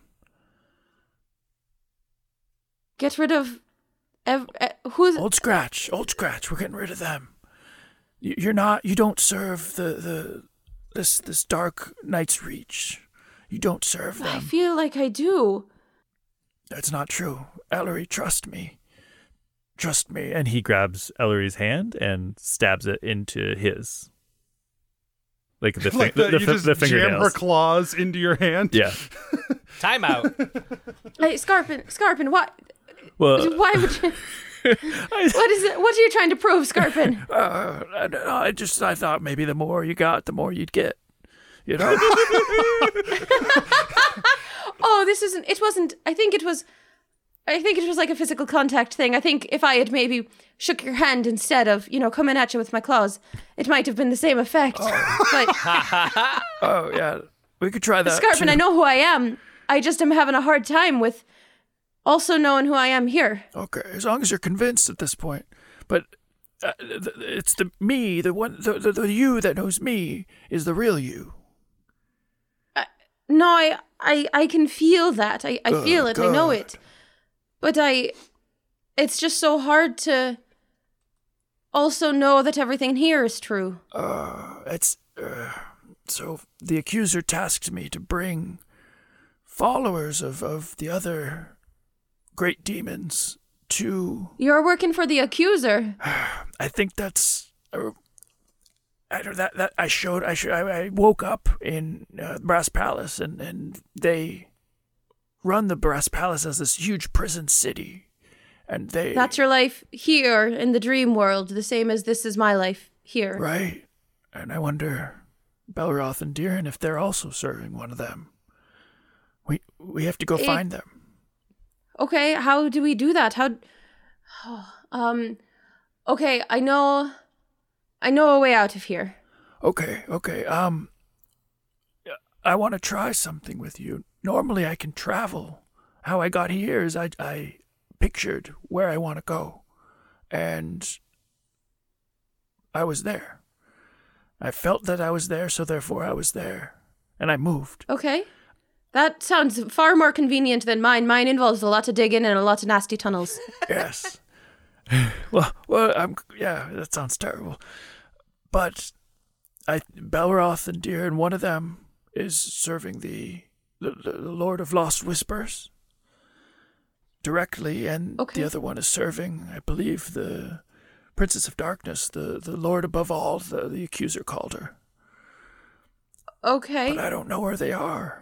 Get rid of. Ev- who's
Old Scratch, Old Scratch, we're getting rid of them. You- You're not. You don't serve the the this this dark Knight's Reach. You don't serve them.
I feel like I do.
That's not true. Ellery, trust me. Trust me.
And he grabs Ellery's hand and stabs it into his. Like the,
like
the,
the,
the,
you
fi-
just
the
jam her claws into your hand.
yeah.
Time out.
Hey, Scarpin, Scarpin, what?
Well,
Why would you? what is it? What are you trying to prove, Scarpin?
Uh, I, don't know, I just I thought maybe the more you got, the more you'd get. You know?
oh, this isn't. It wasn't. I think it was. I think it was like a physical contact thing. I think if I had maybe shook your hand instead of, you know, coming at you with my claws, it might have been the same effect. But
oh yeah, we could try that.
Scarpin,
too.
I know who I am. I just am having a hard time with also knowing who I am here.
Okay, as long as you're convinced at this point. But uh, th- it's the me, the one, the, the the you that knows me is the real you.
No, I, I, I can feel that. I, I
Good,
feel it. I know it. But I, it's just so hard to also know that everything here is true.
Uh, it's uh, so the accuser tasked me to bring followers of of the other great demons to.
You're working for the accuser.
I think that's. Uh, I don't that that I showed I, sh- I I woke up in uh, Brass Palace and and they run the Brass Palace as this huge prison city, and they
That's your life here in the dream world, the same as this is my life here.
right, and I wonder, Belroth and Deeren if they're also serving one of them. We we have to go
It-
find them.
Okay, how do we do that? How um okay, I know I know a way out of here.
Okay, okay. Um, I want to try something with you. Normally, I can travel. How I got here is I I pictured where I want to go, and I was there. I felt that I was there, so therefore I was there, and I moved.
Okay. That sounds far more convenient than mine. Mine involves a lot of digging and a lot of nasty tunnels.
Yes. well, well, I'm yeah. That sounds terrible, but I Belroth and Deer, and one of them is serving the the, the Lord of Lost Whispers directly, and
Okay.
the other one is serving, I believe, the Princess of Darkness, the the Lord above all. The the accuser called her,
Okay.
but I don't know where they are.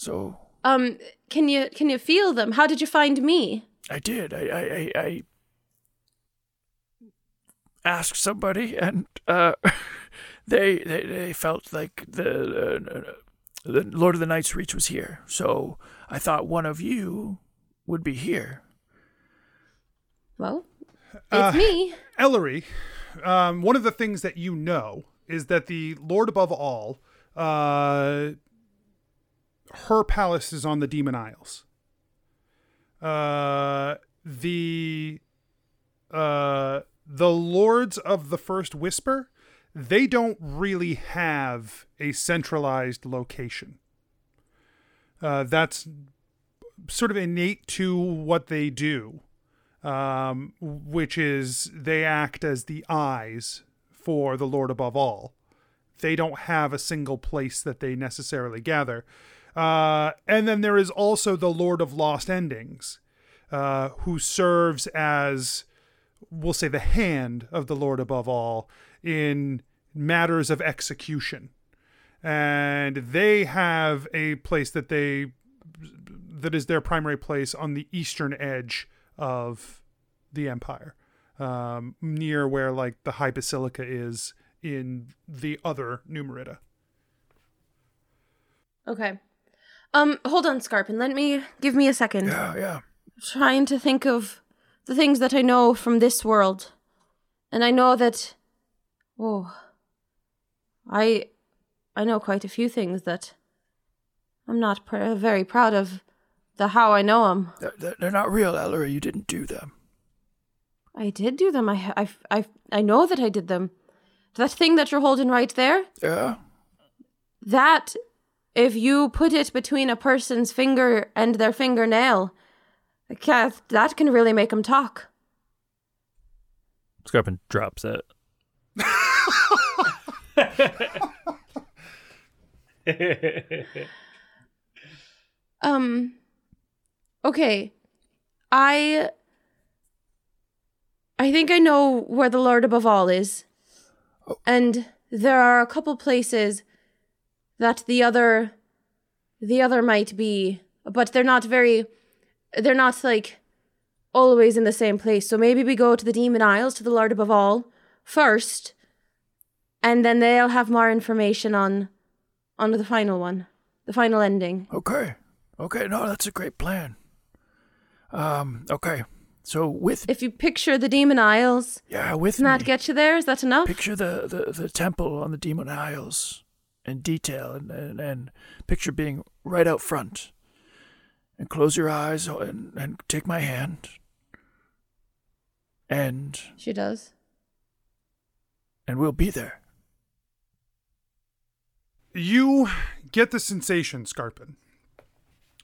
So
Um can you can you feel them? How did you find me?
I did. I I I, I asked somebody, and uh, they, they they felt like the uh, the Lord of the Night's Reach was here. So I thought one of you would be here.
Well, it's
Uh,
me.
Ellery, um, one of the things that you know is that the Lord above all, uh, her palace is on the Demon Isles. Uh, the uh, the lords of the First Whisper, they don't really have a centralized location. Uh, that's sort of innate to what they do um, which is they act as the eyes for the Lord above all. They don't have a single place that they necessarily gather. Uh, and then there is also the Lord of Lost Endings, uh, who serves as, we'll say, the hand of the Lord above all in matters of execution. And they have a place that they that is their primary place on the eastern edge of the empire. um, near where like the high basilica is in the other Numerita.
Okay. Um, hold on, Scarpin. Let me give me a second.
Yeah, yeah.
Trying to think of the things that I know from this world. And I know that oh I I know quite a few things that I'm not pr- very proud of the how I know them.
They're, they're- they're not real, Ellery. You didn't do them.
I did do them. I I I I know that I did them. That thing that you're holding right there,
Yeah?
that if you put it between a person's finger and their fingernail, Kath, that can really make them talk.
Scarpin drops it.
Um okay. I I think I know where the Lord above all is. And there are a couple places that the other the other might be, but they're not very they're not like always in the same place. So maybe we go to the Demon Isles to the Lord above all first, and then they'll have more information on on the final one, the final ending.
Okay. Okay, no, that's a great plan. Um, okay. So with
If you picture the Demon Isles,
yeah, with
doesn't that get you there? Is that enough?
picture the, the, the temple on the Demon Isles in detail and, and, and picture being right out front. And close your eyes and, and take my hand. And
She does.
and we'll be there.
You get the sensation, Scarpin,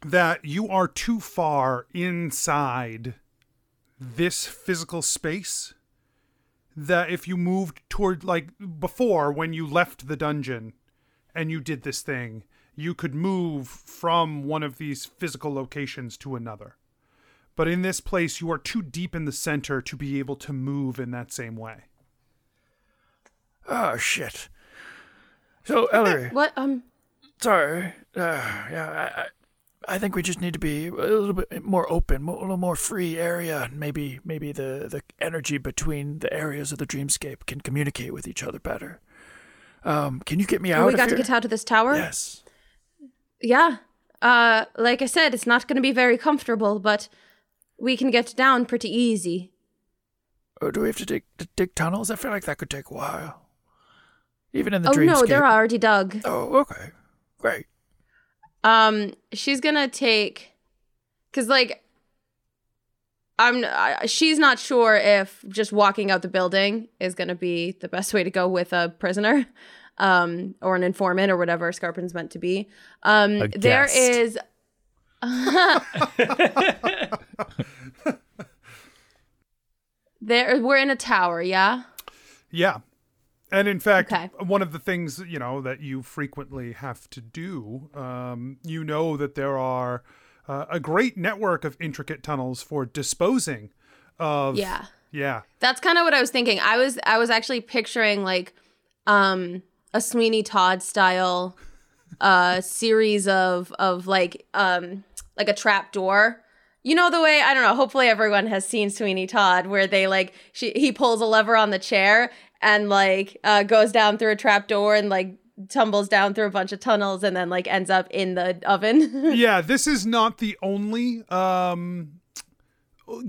that you are too far inside this physical space. That if you moved toward, like before, when you left the dungeon and you did this thing, you could move from one of these physical locations to another. But in this place, you are too deep in the center to be able to move in that same way.
Oh shit. So Ellery,
What? Um.
sorry. Uh, yeah, I, I I think we just need to be a little bit more open, a little more free area. and Maybe maybe the the energy between the areas of the dreamscape can communicate with each other better. Um, can you get me out?
we
of
got to get out of this tower.
Yes.
Yeah. Uh, like I said, it's not going to be very comfortable, but we can get down pretty easy.
Or do we have to dig to dig tunnels? I feel like that could take a while. Even in the
oh
dreamscape.
no, they're already dug.
Oh, okay. Great.
Um, she's gonna take, cause like, I'm. I, she's not sure if just walking out the building is gonna be the best way to go with a prisoner, um, or an informant or whatever Scarpin's meant to be. Um, there is. there, we're in a tower. Yeah.
Yeah. And in fact,
Okay.
one of the things, you know, that you frequently have to do, um, you know that there are uh, a great network of intricate tunnels for disposing of.
Yeah.
Yeah.
That's kind of what I was thinking. I was I was actually picturing like um a Sweeney Todd style uh series of of like um like a trap door. You know the way I don't know, hopefully everyone has seen Sweeney Todd where they like she he pulls a lever on the chair and like uh goes down through a trap door and like tumbles down through a bunch of tunnels and then like ends up in the oven.
yeah, this is not the only um,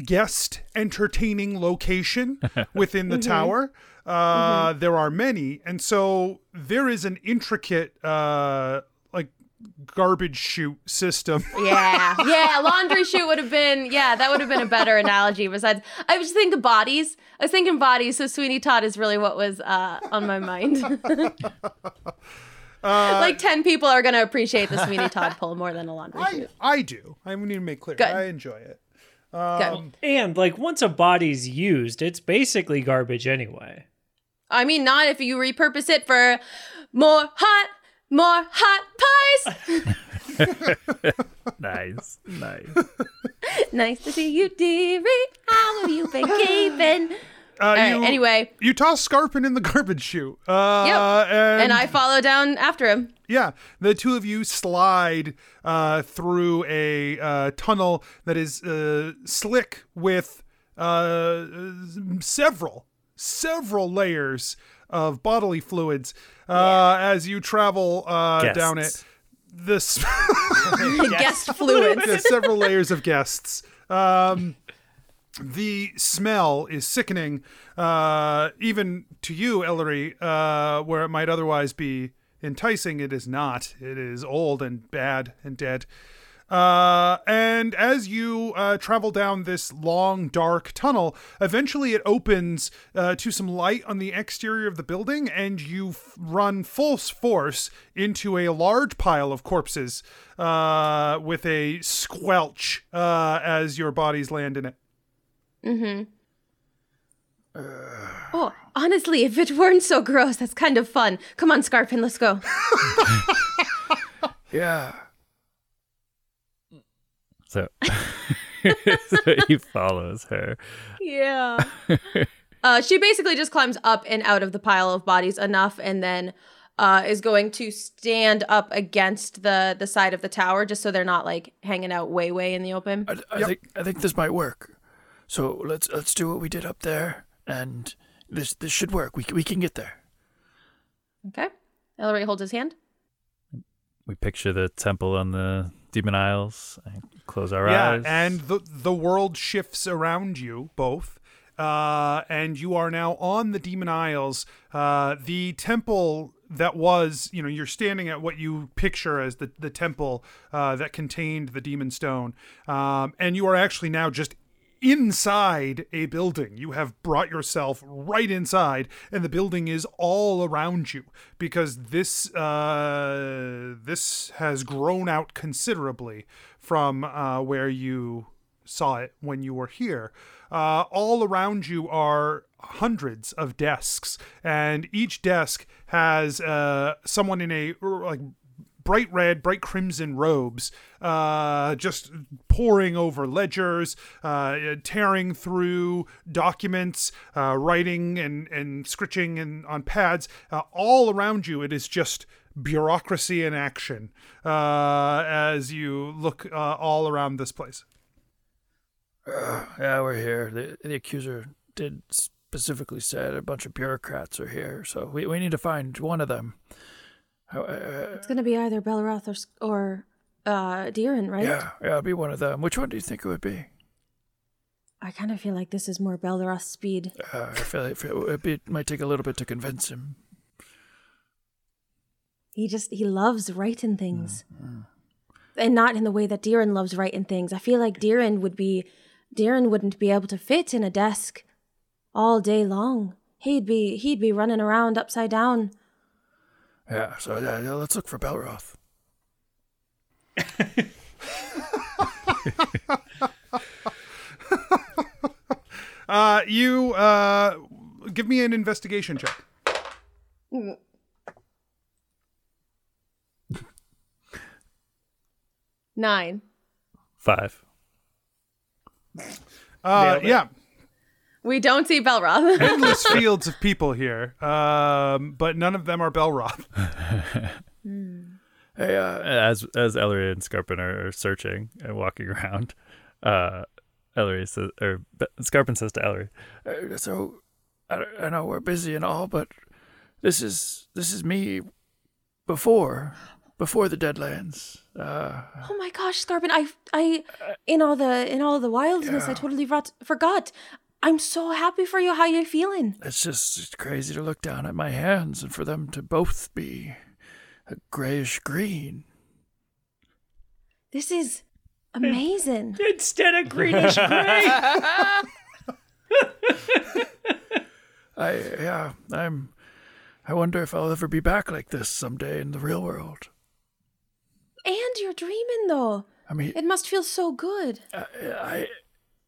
guest entertaining location within the tower. Uh, There are many, and so there is an intricate, uh, like garbage chute system.
Yeah, yeah. Laundry chute would have been. Yeah, that would have been a better analogy. Besides, I was thinking bodies. I was thinking bodies. So Sweeney Todd is really what was uh, on my mind. like ten people are gonna appreciate the Sweeney Todd pull more than a laundry
I,
chute.
I do. I need to make clear.
Good.
I enjoy it.
Good.
And like once a body's used, it's basically garbage anyway.
I mean, not if you repurpose it for more hot, more hot pies.
Nice, nice.
nice to see you, dearie. How have you been keeping?
Uh,
right.
you,
Anyway,
you toss Scarpin in the garbage chute. Uh,
Yep.
and,
and I follow down after him.
Yeah, the two of you slide uh, through a uh, tunnel that is uh, slick with uh, several, several layers of bodily fluids uh, as you travel uh, down it.
Guests.
This
Guest fluids.
yeah, several layers of guests. Um, the smell is sickening, uh, even to you, Ellery, uh, where it might otherwise be enticing. It is not. It is old and bad and dead. Uh, and as you uh, travel down this long, dark tunnel, eventually it opens uh, to some light on the exterior of the building, and you f- run full force into a large pile of corpses uh, with a squelch uh, as your bodies land in it. Mm hmm.
Oh, honestly, if it weren't so gross, that's kind of fun. Come on, Scarpin, let's go.
Yeah.
So, so he follows her.
Yeah. uh, she basically just climbs up and out of the pile of bodies enough, and then uh, is going to stand up against the the side of the tower, just so they're not like hanging out way way in the open.
I, I think I think this might work. So let's let's do what we did up there, and this this should work. We we can get there.
Okay. Ellery holds his hand.
We picture the temple on the Demon Isles and close our
yeah,
eyes.
and the the world shifts around you both, uh, and you are now on the Demon Isles. Uh, the temple that was, you know, you're standing at what you picture as the the temple uh, that contained the Demon Stone, um, and you are actually now just inside a building. You have brought yourself right inside, and the building is all around you because this uh, this has grown out considerably from uh, where you saw it when you were here. Uh, all around you are hundreds of desks, and each desk has uh, someone in a like bright red, bright crimson robes, uh, just pouring over ledgers, uh, tearing through documents, uh, writing and, and scritching and on pads. Uh, all around you, it is just bureaucracy in action uh, as you look uh, all around this place.
Yeah, we're here. The, the accuser did specifically said a bunch of bureaucrats are here, so we, we need to find one of them. Uh,
It's gonna be either Belroth or S- or uh, Deeren, right?
yeah, yeah, it'll be one of them. Which one do you think it would be?
I kind of feel like this is more Belroth's speed.
Uh, I feel like it, it might take a little bit to convince him.
He just he loves writing things, and not in the way that Deeren loves writing things. I feel like Deeren would be, Deeren wouldn't be able to fit in a desk all day long. He'd be he'd be running around upside down.
Yeah, so yeah, yeah, let's look for Belroth.
Uh, you uh, give me an investigation check.
Nine.
Five.
Uh, yeah,
We don't see Belroth.
endless fields of people here, um, but none of them are Belroth.
Hey, uh,
As as Ellery and Scarpin are, are searching and walking around, uh, Ellery says, or Scarpin says to Ellery,
uh, so I, I know we're busy and all, but this is this is me before before the Deadlands. Uh,
oh my gosh, Scarpin! I I in all the in all the wildness, I totally rot- forgot. I'm so happy for you. How you feeling?
it's just it's crazy to look down at my hands and for them to both be a grayish green.
This is amazing.
Instead of greenish gray.
I yeah, I'm. I wonder if I'll ever be back like this someday in the real world.
And you're dreaming though.
I mean,
It must feel so good.
I, I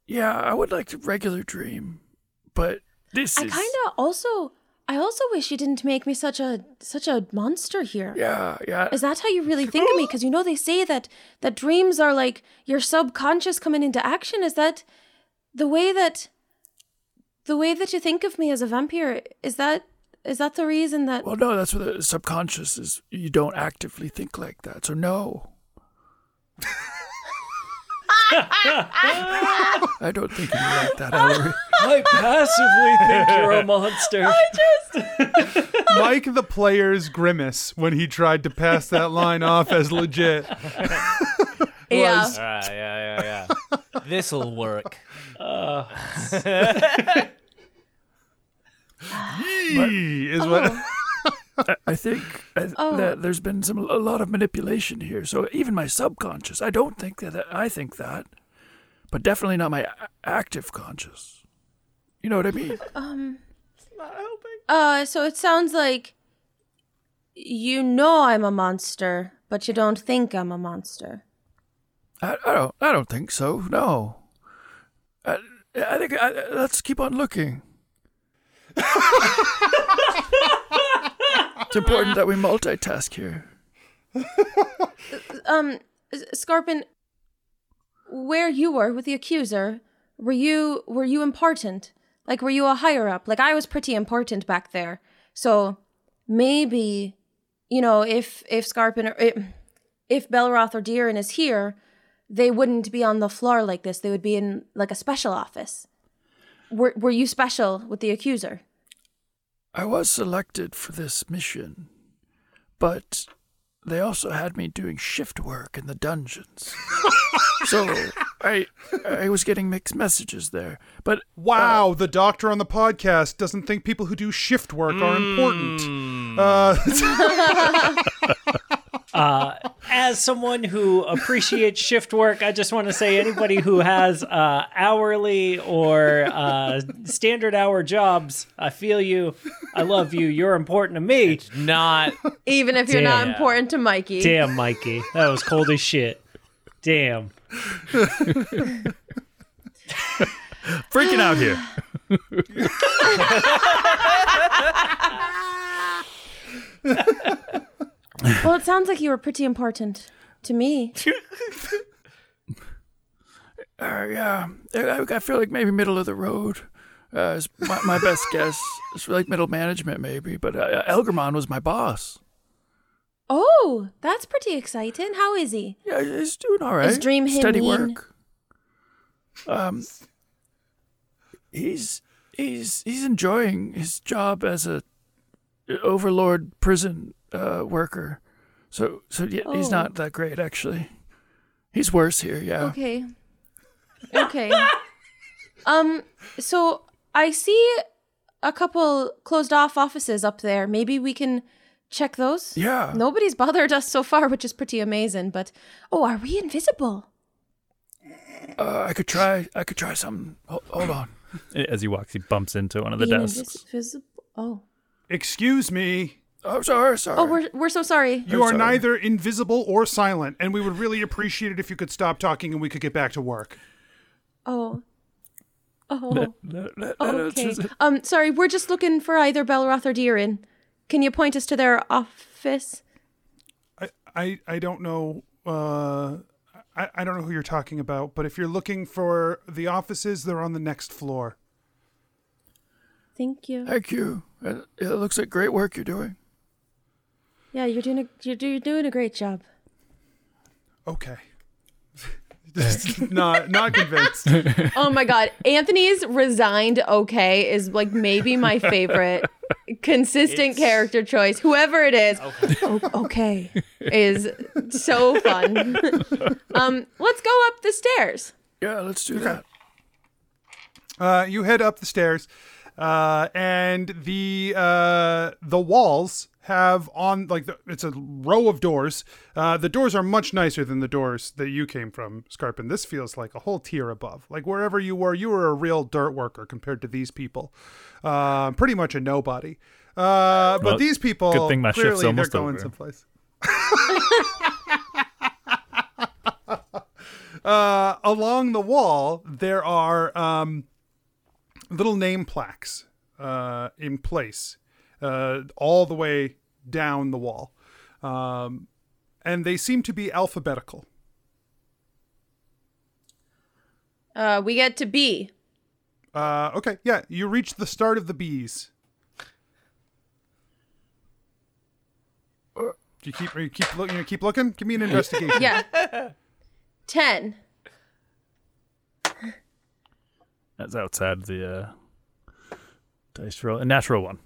yeah, I would like to regular dream, but this
I
is
kind of also I also wish you didn't make me such a such a monster here.
yeah, yeah.
Is that how you really think of me? Because you know they say that that dreams are like your subconscious coming into action. Is that the way that the way that you think of me as a vampire? Is that is that the reason that?
Well, no, that's what the subconscious is. You don't actively think like that, so no. I don't think you like that, Ellery.
I passively think you're a monster.
I just Mike the player's grimace when he tried to pass that line off as legit.
Yeah.
Was-
All right, yeah, yeah, yeah. This'll work. Uh.
Yee is what.
I think I,
Oh.
that there's been some a lot of manipulation here. So even my subconscious, I don't think that I think that, but definitely not my active conscious. You know what I mean? Um, not helping.
Uh, so it sounds like you know I'm a monster, but you don't think I'm a monster.
I, I don't. I don't think so. No. I, I think I, let's keep on looking. It's important that we multitask here.
Um, Scarpin, where you were with the accuser, were you were you important? Like, were you a higher up? Like, I was pretty important back there. So maybe, you know, if if Scarpin or if, if Belroth or Deerin is here, they wouldn't be on the floor like this. They would be in like a special office. Were were you special with the accuser?
I was selected for this mission, but they also had me doing shift work in the dungeons. so I I was getting mixed messages there. But
Wow, the doctor on the podcast doesn't think people who do shift work are important. Uh,
Uh, as someone who appreciates shift work, I just want to say anybody who has uh, hourly or uh, standard hour jobs, I feel you. I love you. You're important to me.
It's Not.
Even if you're not important to Mikey.
Damn, Mikey. That was cold as shit. Damn.
Freaking out here.
Well, it sounds like you were pretty important to me.
uh, yeah, I, I feel like maybe middle of the road. Uh, is my, my best guess. It's like middle management, maybe. But uh, was my boss.
Oh, that's pretty exciting. How is he?
Yeah, he's doing all right.
Is Dream him
Steady
Himeen-
work. Um, he's he's he's enjoying his job as a overlord prison uh, worker. So so yeah, he's
Oh.
not that great actually. He's worse here. Yeah.
Okay. Okay. um, so I see a couple closed off offices up there. Maybe we can check those?
Yeah.
Nobody's bothered us so far, which is pretty amazing, but oh, are we invisible?
Uh, I could try. I could try something. Hold, hold on.
As he walks, he bumps into one of the
Being
desks.
invis- Oh.
excuse me.
Oh, sorry, sorry.
Oh, we're we're so sorry.
You are
sorry.
neither invisible or silent, and we would really appreciate it if you could stop talking and we could get back to work.
Oh. Oh.
Us
Okay. Um, sorry, we're just looking for either Belroth or Deerin. Can you point us to their office?
I, I, I don't know. Uh, I, I don't know who you're talking about, but if you're looking for the offices, they're on the next floor.
Thank you.
Thank you. Uh, It looks like great work you're doing.
Yeah, you're doing a you're, do- you're doing a great job.
Okay. not not convinced.
Oh my god, Anthony's resigned okay is like maybe my favorite consistent character choice. Whoever it is, okay, okay is so fun. um, let's go up the stairs.
Yeah, let's do that.
Uh, you head up the stairs, uh, and the uh, the walls have on like the, it's a row of doors. Uh, the doors are much nicer than the doors that you came from, Scarpin. This feels like a whole tier above. Like wherever you were, you were a real dirt worker compared to these people. Uh, pretty much a nobody. Uh, but
Well,
these people,
good thing my shift's
clearly,
almost
they're going
over.
someplace. uh, along the wall, there are um, little name plaques uh, in place uh, all the way down the wall. Um, and they seem to be alphabetical.
Uh, we get to B.
Uh, okay, yeah, you reach the start of the bees. Do you keep you keep looking? You keep looking. Give me an investigation.
Yeah, ten.
That's outside the uh, dice roll. A natural one.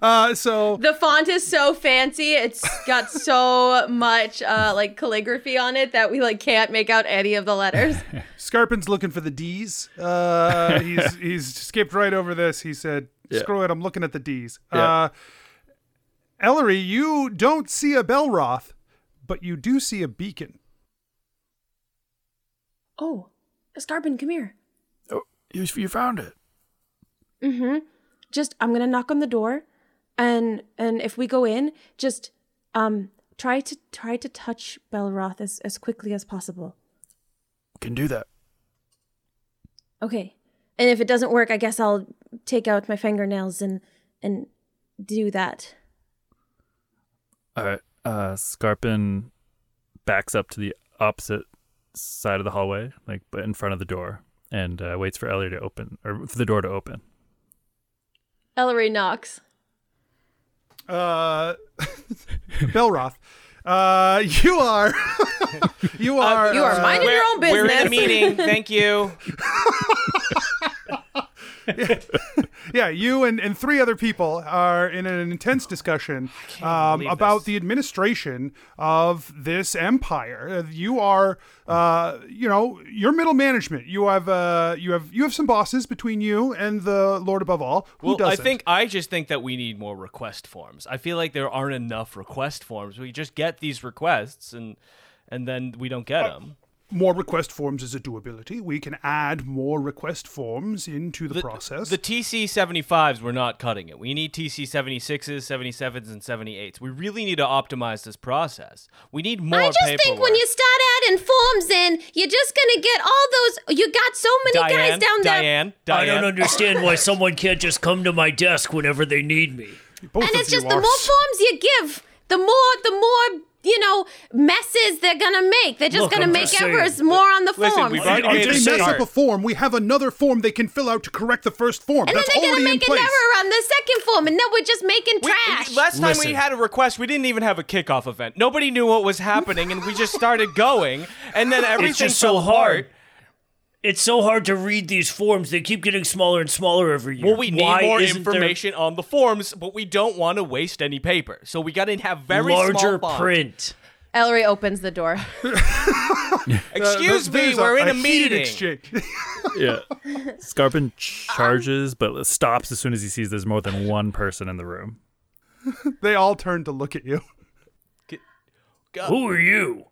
Uh, so
The font is so fancy. It's got so much uh, like calligraphy on it that we like can't make out any of the letters.
Scarpin's looking for the D's. Uh, he's he's skipped right over this. He said,
Yeah.
"Screw it, I'm looking at the D's."
Yeah.
Uh, Ellery, you don't see a Belroth, but you do see a beacon.
oh, Scarpin, come here.
Oh, you, you found it.
Mm-hmm. Just I'm gonna knock on the door, and and if we go in, just um try to try to touch Belroth as as quickly as possible.
Can do that.
Okay. And if it doesn't work, I guess I'll take out my fingernails and and do that.
All right. Uh, Scarpin backs up to the opposite side of the hallway, like but in front of the door, and uh, waits for Ellie to open or for the door to open.
Ellery knocks.
Uh, Belroth, uh, you are you are
You are
uh,
minding your own business.
We're in a meeting. Thank you.
Yeah, yeah, you and, and three other people are in an intense discussion um, about
this.
the administration of this empire. Uh, You are, uh, you know, your middle management. You have, uh, you have, you have some bosses between you and the Lord above all. Who
Well, I
doesn't?
think I just think that we need more request forms. I feel like there aren't enough request forms. We just get these requests and and then we don't get them.
More request forms is a doability. We can add more request forms into the, process.
The TC 75s, we're not cutting it. We need TC 76s, 77s, and 78s. We really need to optimize this process. We need more
I just think when you start adding forms in, you're just gonna get all those. You got so many
Diane,
guys down there,
Diane, Diane.
I don't understand why someone can't just come to my desk whenever they need me.
Both
and
of
it's
you
just the more forms you give, the more the more you know messes they're gonna make. They're just
Look,
gonna
I'm
make
just
ever
saying.
more on the
Listen,
forms.
we've already made
If
just
they mess up a form, we have another form they can fill out to correct the first form.
And
then
they're gonna make an
place.
error on the second form, and then we're just making
We-
trash.
last time we had a request, we didn't even have a kickoff event. Nobody knew what was happening, and we just started going, and then everything
It's just
fell
so hard.
apart.
It's so hard to read these forms. They keep getting smaller and smaller every year.
Well, we need
Why
more
isn't there
information on the forms, but we don't want to waste any paper. So we got to have very
larger
small
print.
Ellery opens the door.
Excuse
Uh,
me,
there's
we're in a,
heated
meeting.
exchange.
Yeah. Scarpin charges, but stops as soon as he sees there's more than one person in the room.
they all turn to look at you.
Who are you?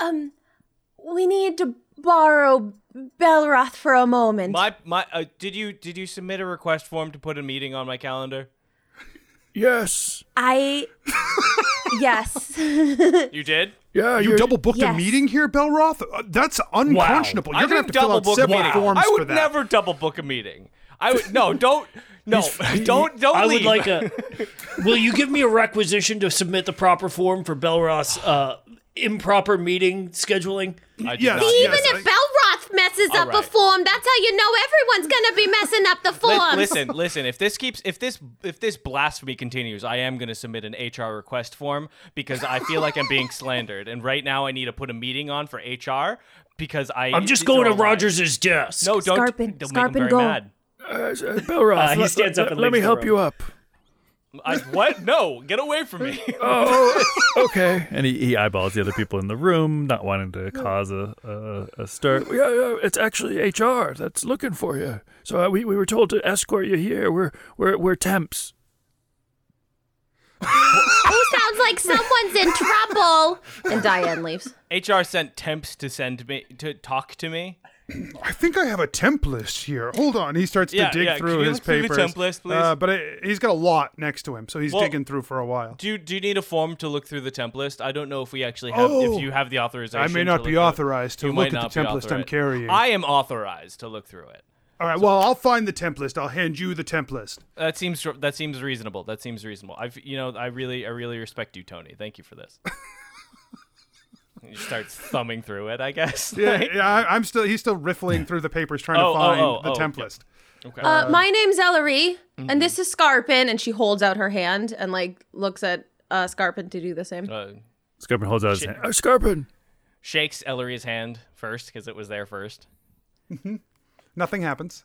Um, we need to borrow Belroth for a moment.
My my, uh, did you did you submit a request form to put a meeting on my calendar?
Yes.
I. yes.
You did.
Yeah,
You double booked a meeting here, Belroth? Uh, that's unconscionable. You're gonna have
would
to fill
double
out
book a
several
meeting.
forms
I would never double book a meeting. I would no, don't no, don't don't
I
leave.
would like a. will you give me a requisition to submit the proper form for Belroth uh, improper meeting scheduling?
I
Yes.
not.
Even
Yes,
if Belroth messes
All
up a form, that's how you know everyone's gonna be messing up the
Li-
forms.
listen, listen. If this keeps, if this, if this blasphemy continues, I am going to submit an HR request form because I feel like I'm being slandered, and right now I need to put a meeting on for HR because I.
I'm just going to
all lies.
Rogers' desk.
No, don't.
Scarpin,
don't
Scarpin,
make him very
go.
mad.
uh, Belroth.
Uh, he stands
let,
up and
let me help
room.
you up.
I, what? No, get away from me.
Oh, okay.
And he, he eyeballs the other people in the room, not wanting to cause a, a, a stir.
Yeah, yeah, it's actually HR that's looking for you. So uh, we, we were told to escort you here. We're we're we're temps.
Who sounds like someone's in trouble? And Diane leaves.
HR sent temps to send me to talk to me.
I think I have a temp list here. Hold on. He starts
Yeah,
to dig
yeah,
through
can you
his
through
papers.
temp list, please?
Uh, but it, he's got a lot next to him, so he's
Well-
digging through for a while.
Do you, do you need a form to look through the temp list? I don't know if we actually have.
Oh.
if you have the authorization.
I may not be authorized to look at the temp list I'm carrying.
I am authorized to look through it.
All right. Well, I'll find the temp list. I'll hand you the temp list.
That seems that seems reasonable. That seems reasonable. I you know I really I really respect you, Tony. Thank you for this. he starts thumbing through it. I guess.
Yeah, yeah. I, I'm still. He's still riffling through the papers trying
Oh,
to
oh,
find
oh,
the
oh,
temp
okay.
list.
Okay.
Uh, my name's Ellery,
Mm-hmm.
and this is Scarpin, and she holds out her hand and like looks at uh, Scarpin to do the same.
Uh,
Scarpin holds out his
Shit.
hand.
Uh, Scarpin,
shakes Ellery's hand first because it was there first.
Nothing happens.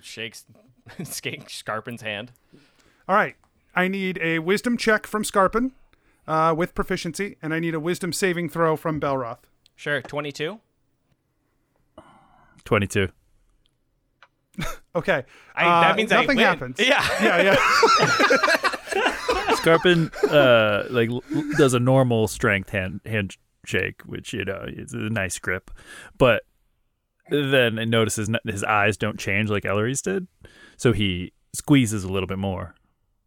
Shakes shakes Scarpin's hand.
All right. I need a wisdom check from Scarpin uh, with proficiency, and I need a wisdom saving throw from Belroth.
Sure, 22.
22.
Okay.
I,
Uh,
that means
nothing
win.
happens.
Yeah.
Yeah, yeah.
Scarpin uh like l- does a normal strength hand handshake, which you know is a nice grip, but then it notices n- his eyes don't change like Ellery's did, so he squeezes a little bit more.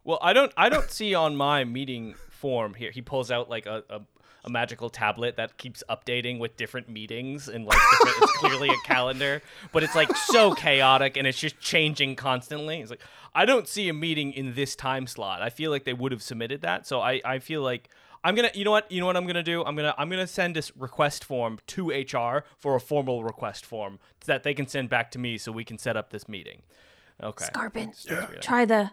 Well, I don't I don't see on my meeting form here. He pulls out like a, a, a magical tablet that keeps updating with different meetings and like different, it's clearly a calendar, but it's like so chaotic and it's just changing constantly. It's like I don't see a meeting in this time slot. I feel like they would have submitted that, so I I feel like I'm gonna, you know what, you know what I'm gonna do? I'm gonna, I'm gonna send this request form to HR for a formal request form that they can send back to me so we can set up this meeting. Okay.
Scarpin, try the.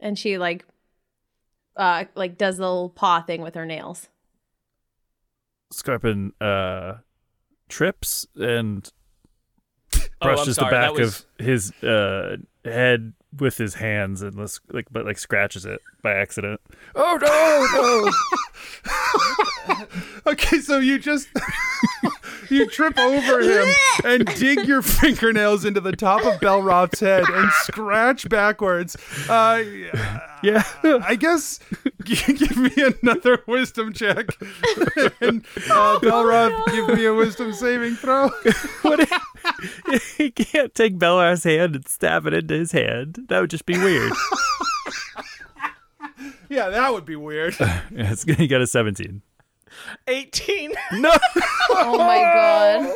And she like, uh, like does the little paw thing with her nails.
Scarpin uh trips and
Oh,
brushes
sorry,
the back
was-
of his uh head with his hands and like but like scratches it by accident.
Oh no, no!
Okay, so you just you trip over him and dig your fingernails into the top of Belroth's head and scratch backwards. Uh,
Yeah.
I guess give me another wisdom check, and uh, Belroth, give me a wisdom saving throw.
what if, he can't take Bellar's hand and stab it into his hand. That would just be weird.
Yeah, that would be weird.
yes, he got a 17.
18.
No.
Oh my god.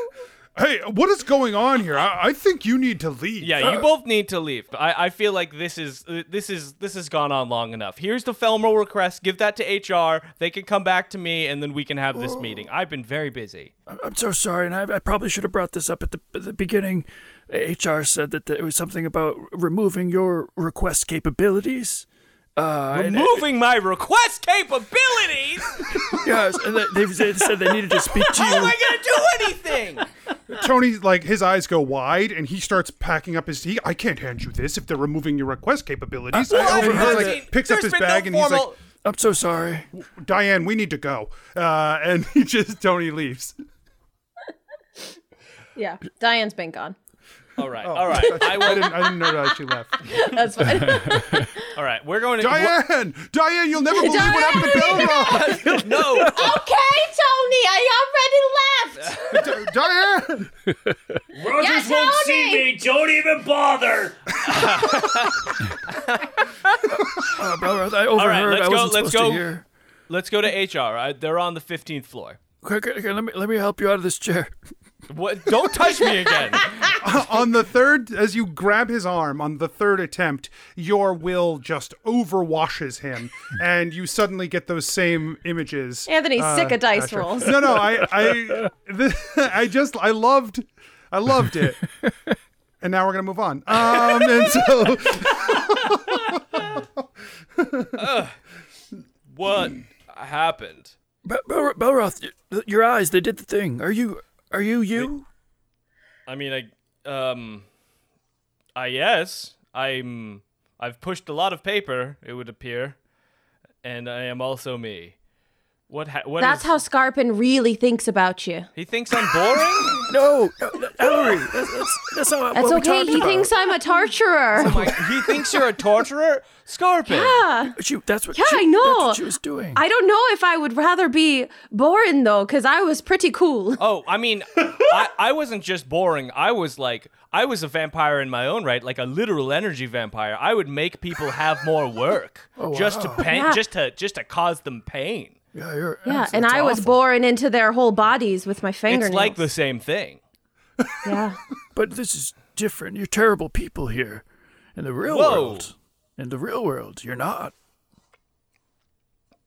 Hey, what is going on here? I, I think you need to leave.
Yeah, you both need to leave. I, I feel like this is this is this has gone on long enough. Here's the Felmo request. Give that to HR. They can come back to me, and then we can have this oh. meeting. I've been very busy.
I'm so sorry, and I, I probably should have brought this up at the, at the beginning. HR said that there was something about removing your request capabilities. Uh, and-
Moving my request capabilities.
yes, and they, they've said they needed to speak to you.
How am
you.
I gonna do anything?
Tony, like his eyes go wide, and he starts packing up his. He, I can't hand you this if they're removing your request capabilities.
Well, I
he
mean,
like,
there's
picks up
been
his
no
bag and he's like,
I'm so sorry.
Diane, we need to go. Uh, and he just Tony leaves.
Yeah, Diane's been gone.
All right, all right. I
I
will.
didn't. I didn't know that she left.
That's fine.
All right, we're going to.
Diane, Diane, you'll never believe what happened to Belroth.
No,
okay, Tony, I already left.
D- Diane.
Rogers
Yeah,
won't see me. Don't even bother.
Uh, Belroth, I overheard.
let's
I
go,
wasn't
let's
supposed
go.
to hear.
let's go to HR. I, they're on the 15th floor.
Quick, okay, let me let me help you out of this chair.
What? Don't touch me again.
on the third, as you grab his arm on the third attempt, your will just overwashes him, and you suddenly get those same images.
Anthony's
uh,
sick of dice
Asher.
rolls.
No, no, I, I, the, I just, I loved, I loved it. And now we're gonna move on. Um, and so
What happened?
Bel- Bel- Belroth, your eyes, they did the thing. Are you are you you?
I mean, I um, I yes, I'm. I've pushed a lot of paper. It would appear, and I am also me. What? Ha- what
That's
is-
how Scarpin really thinks about you.
he thinks I'm boring.
No, no, no, Ellery. That's, that's, that's not
That's
what we
okay.
talked
He
about.
thinks I'm a torturer.
Like, he thinks you're a torturer, Scarpin.
Yeah.
She, that's what.
Yeah,
she,
I know.
That's what she was doing.
I don't know if I would rather be boring though, because I was pretty cool.
Oh, I mean, I, I wasn't just boring. I was like, I was a vampire in my own right, like a literal energy vampire. I would make people have more work oh, just to pain,
Yeah.
just to just to cause them pain.
Yeah, you're,
Yeah,
that's-
and
that's
I was
awful.
boring into their whole bodies with my fingernails.
It's like the same thing.
Yeah.
But this is different. You're terrible people here. In the real
Whoa.
world. In the real world, you're not.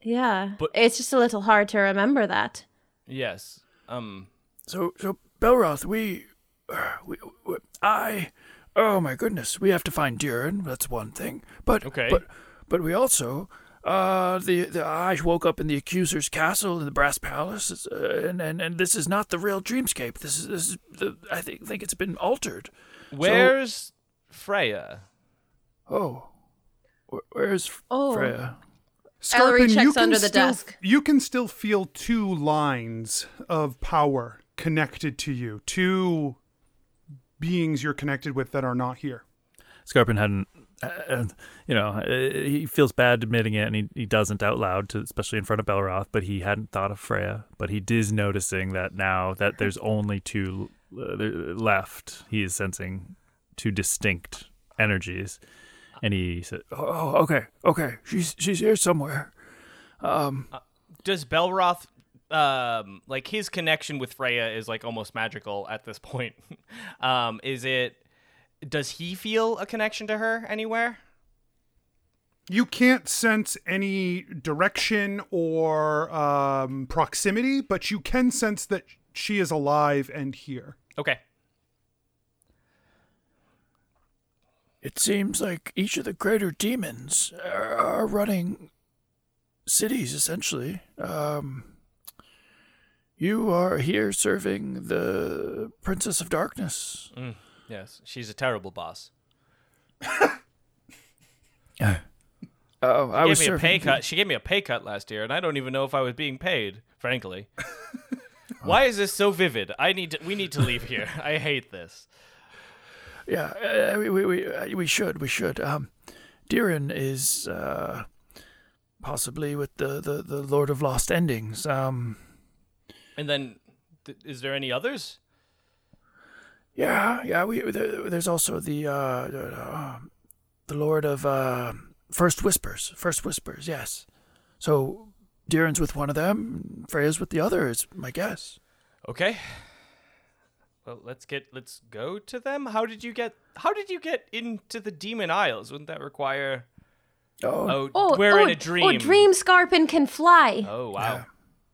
Yeah.
But-
it's just a little hard to remember that.
Yes. Um.
So, so Belroth, we, uh, we, we, I, oh my goodness, we have to find Durin. That's one thing. But,
Okay.
but, but we also Uh, the, the I woke up in the accuser's castle in the brass palace, uh, and, and and this is not the real dreamscape. This is this is the, I think think it's been altered.
Where's Freya?
Oh, Where, where's
Oh.
Freya?
Ellery
Scarpin, you
checks
can
under the
still,
desk.
You can still feel two lines of power connected to you. Two beings you're connected with that are not here.
Scarpin hadn't, uh, you know, uh, he feels bad admitting it, and he, he doesn't out loud, to, especially in front of Belroth. But he hadn't thought of Freya. But he is noticing that now that there's only two uh, left, he is sensing two distinct energies, and he said,
Oh, okay, okay. She's she's here somewhere.
Does Belroth um like his connection with Freya is like almost magical at this point. um is it does he feel a connection to her anywhere?
You can't sense any direction or um, proximity, but you can sense that she is alive and here.
Okay.
It seems like each of the greater demons are, are running cities, essentially. Um, you are here serving the Princess of Darkness.
Yes, she's a terrible boss.
Oh, I
Gave
was
me a pay cut. She gave me a pay cut last year, and I don't even know if I was being paid. Frankly, why is this so vivid? I need to. We need to leave here. I hate this.
Yeah, uh, we we we, uh, we should we should. Um, Diren is uh, possibly with the, the the Lord of Lost Endings. Um,
And then, th- is there any others?
Yeah, yeah. We there, there's also the uh, the, uh, the Lord of uh, First Whispers. First Whispers. Yes. So Diren's with one of them. Freya's with the other. Is my guess.
Okay. Well, let's get let's go to them. How did you get How did you get into the Demon Isles? Wouldn't that require
Oh,
Oh,
Oh,
we're
oh,
in a dream.
Oh, Dream Scarpin can fly.
Oh, wow.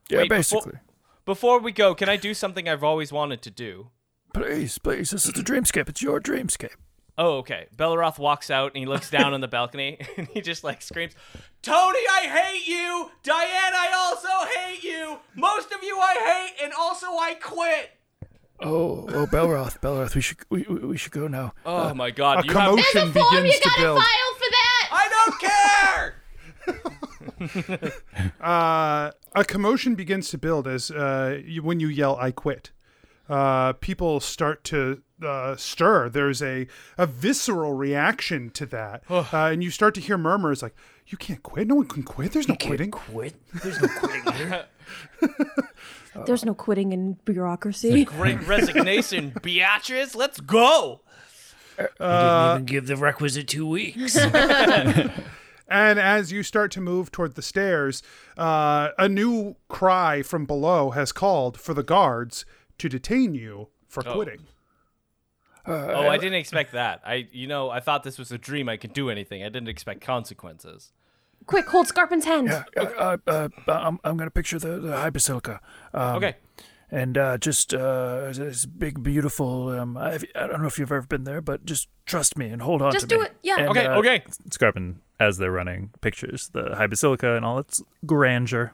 yeah.
wait, before-
basically.
Before we go, can I do something I've always wanted to do?
Please, please. This is the dreamscape. It's your dreamscape.
Oh, okay. Belroth walks out and he looks down on the balcony and he just like screams, Tony, I hate you! Diane, I also hate you! Most of you I hate, and also I quit!
Oh, oh, Belroth, Belroth. We should we, we we should go now.
Oh my god,
A
you have.
commotion begins to build.
for that.
I don't care!
Uh, a commotion begins to build as uh, you, when you yell "I quit." Uh, people start to uh, stir. There's a, a visceral reaction to that, uh, and you start to hear murmurs like, "You can't quit. No one can quit. There's no quitting."
Quit. There's no quitting here.
There's no quitting in bureaucracy.
Great resignation, Beatrice. Let's go!
didn't even give the requisite two weeks.
And as you start to move toward the stairs, uh, a new cry from below has called for the guards to detain you for quitting.
Oh, I didn't expect that. I, you know, I thought this was a dream. I could do anything. I didn't expect consequences.
Quick, hold Scarpin's hand.
Yeah, uh, uh, uh, I'm, I'm gonna picture the, the high basilica. Um,
Okay.
And uh, just uh, this big, beautiful. Um, I, I don't know if you've ever been there, but just trust me and hold on
Just
to
do
me.
it. Yeah.
And,
Okay.
uh,
Okay.
Scarpin, as they're running, pictures the High Basilica and all its grandeur.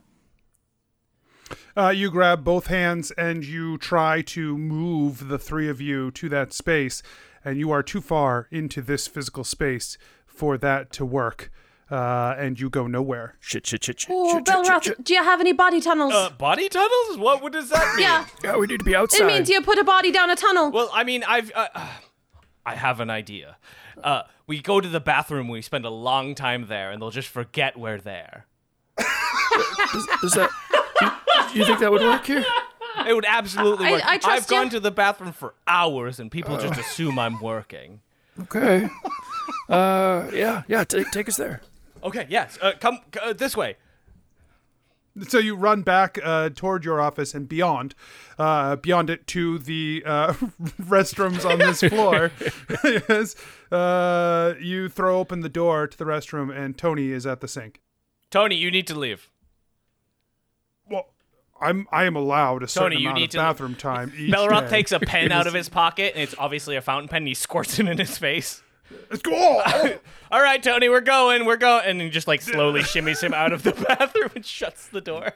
Uh, you grab both hands and you try to move the three of you to that space, and you are too far into this physical space for that to work, uh, and you go nowhere.
Shit, shit, shit, shit.
Oh,
shit, shit, shit,
Belroth,
shit.
do you have any body tunnels?
Uh, body tunnels? What, what does that mean?
yeah.
Yeah, we need to be outside.
It means you put a body down a tunnel.
Well, I mean, I've. Uh, uh, I have an idea. Uh, we go to the bathroom. We spend a long time there, and they'll just forget we're there.
Does, does that? You, you think that would work here?
It would absolutely
I-
work.
I trust
have gone
you.
to the bathroom for hours, and people just assume I'm working.
Okay. Uh, yeah, yeah. Take take us there.
Okay, yes. Uh, come uh, this way.
So you run back uh, toward your office and beyond, uh, beyond it to the uh, restrooms on this floor. yes. Uh, you throw open the door to the restroom, and Tony is at the sink.
Tony, you need to leave.
Well, I'm I am allowed a certain
Tony, you
amount
need
of
to-
bathroom time each
Belroth
day.
takes a pen out of his pocket, and it's obviously a fountain pen. And he squirts it in his face.
Let's go. Oh,
All right, Tony, we're going. We're going. And he just like slowly shimmies him out of the bathroom and shuts the door.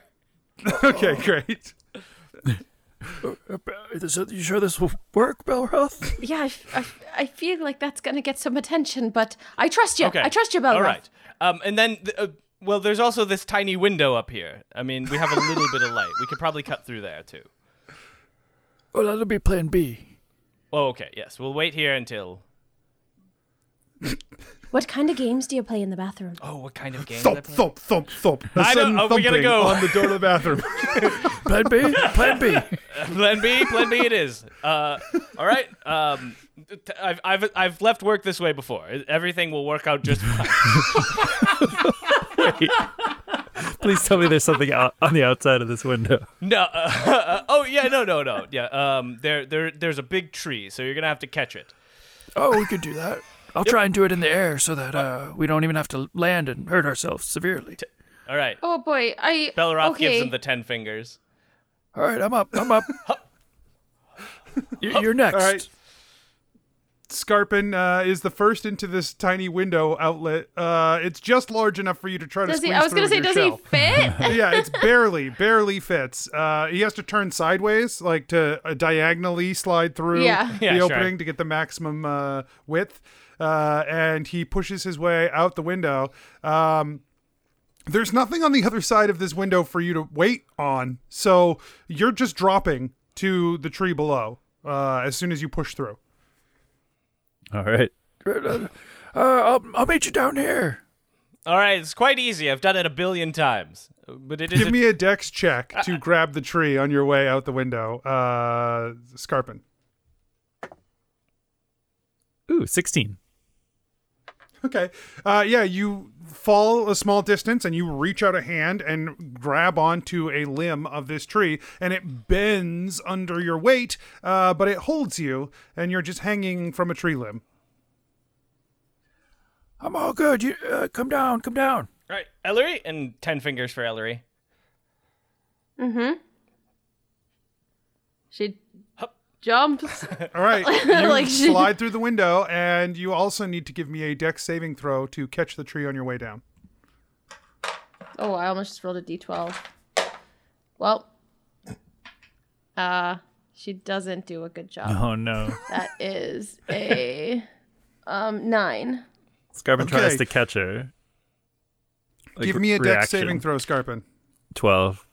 okay, great.
Is it- you sure this will work, Belroth?
Yeah, I, f- I f- I feel like that's gonna get some attention, but I trust you.
Okay.
I trust you, Belroth.
All right. Um, and then, th- uh, well, there's also this tiny window up here. I mean, we have a little bit of light. We could probably cut through there too.
Well, that'll be Plan B.
Oh, okay. Yes, we'll wait here until.
What kind of games do you play in the bathroom?
Oh, what kind of game?
Thump, thump, thump, thump. A
I know-
sudden
oh, we gotta
thumping
go.
on the door to the bathroom.
Plan B? Plan B.
Plan B, Plan B, it is. Uh, all right. Um, t- I've, I've I've left work this way before. Everything will work out just fine.
Please tell me there's something out on the outside of this window.
No. Uh, oh yeah. No. No. No. Yeah. Um. There. There. There's a big tree, so you're gonna have to catch it.
Oh, we could do that. I'll try and do it in the air so that uh, we don't even have to land and hurt ourselves severely.
All right.
Oh boy, I.
Belroth
okay.
gives him the ten fingers.
All right, I'm up. I'm up. You- You're next.
All right. Scarpin uh, is the first into this tiny window outlet. Uh, it's just large enough for you to try to
Does
squeeze
he? I was gonna say, does
your
he fit?
yeah, it's barely, barely fits. Uh, he has to turn sideways, like to uh, diagonally slide through
Yeah.
the
Yeah, sure.
opening to get the maximum uh, width. Uh, and he pushes his way out the window. Um, there's nothing on the other side of this window for you to wait on, so you're just dropping to the tree below uh, as soon as you push through.
All right.
Uh, I'll, I'll meet you down here.
All right. It's quite easy. I've done it a billion times, but it is.
Give
a-
me a dex check to grab the tree on your way out the window, uh, Scarpin.
Ooh, 16.
Okay. Uh, yeah, you fall a small distance and you reach out a hand and grab onto a limb of this tree, and it bends under your weight, uh, but it holds you, and you're just hanging from a tree limb.
I'm all good. You uh, come down. Come down.
All right, Ellery, and ten fingers for Ellery.
she jumps.
All right. You
Like she-
slide through the window, and you also need to give me a dex saving throw to catch the tree on your way down.
Oh, I almost just rolled a d12. Well, uh, she doesn't do a good job.
Oh, no.
That is a um nine.
Scarpin tries to catch her. Like,
give me a dex
reaction.
saving throw, Scarpin.
12.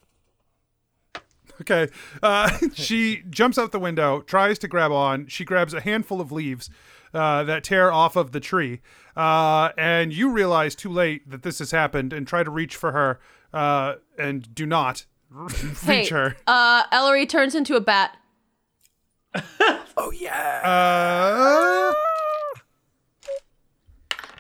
Okay. Uh, she jumps out the window, tries to grab on. She grabs a handful of leaves uh, that tear off of the tree. Uh, and you realize too late that this has happened and try to reach for her uh, and do not reach
Hey,
her.
uh, Ellery turns into a bat.
Oh yeah.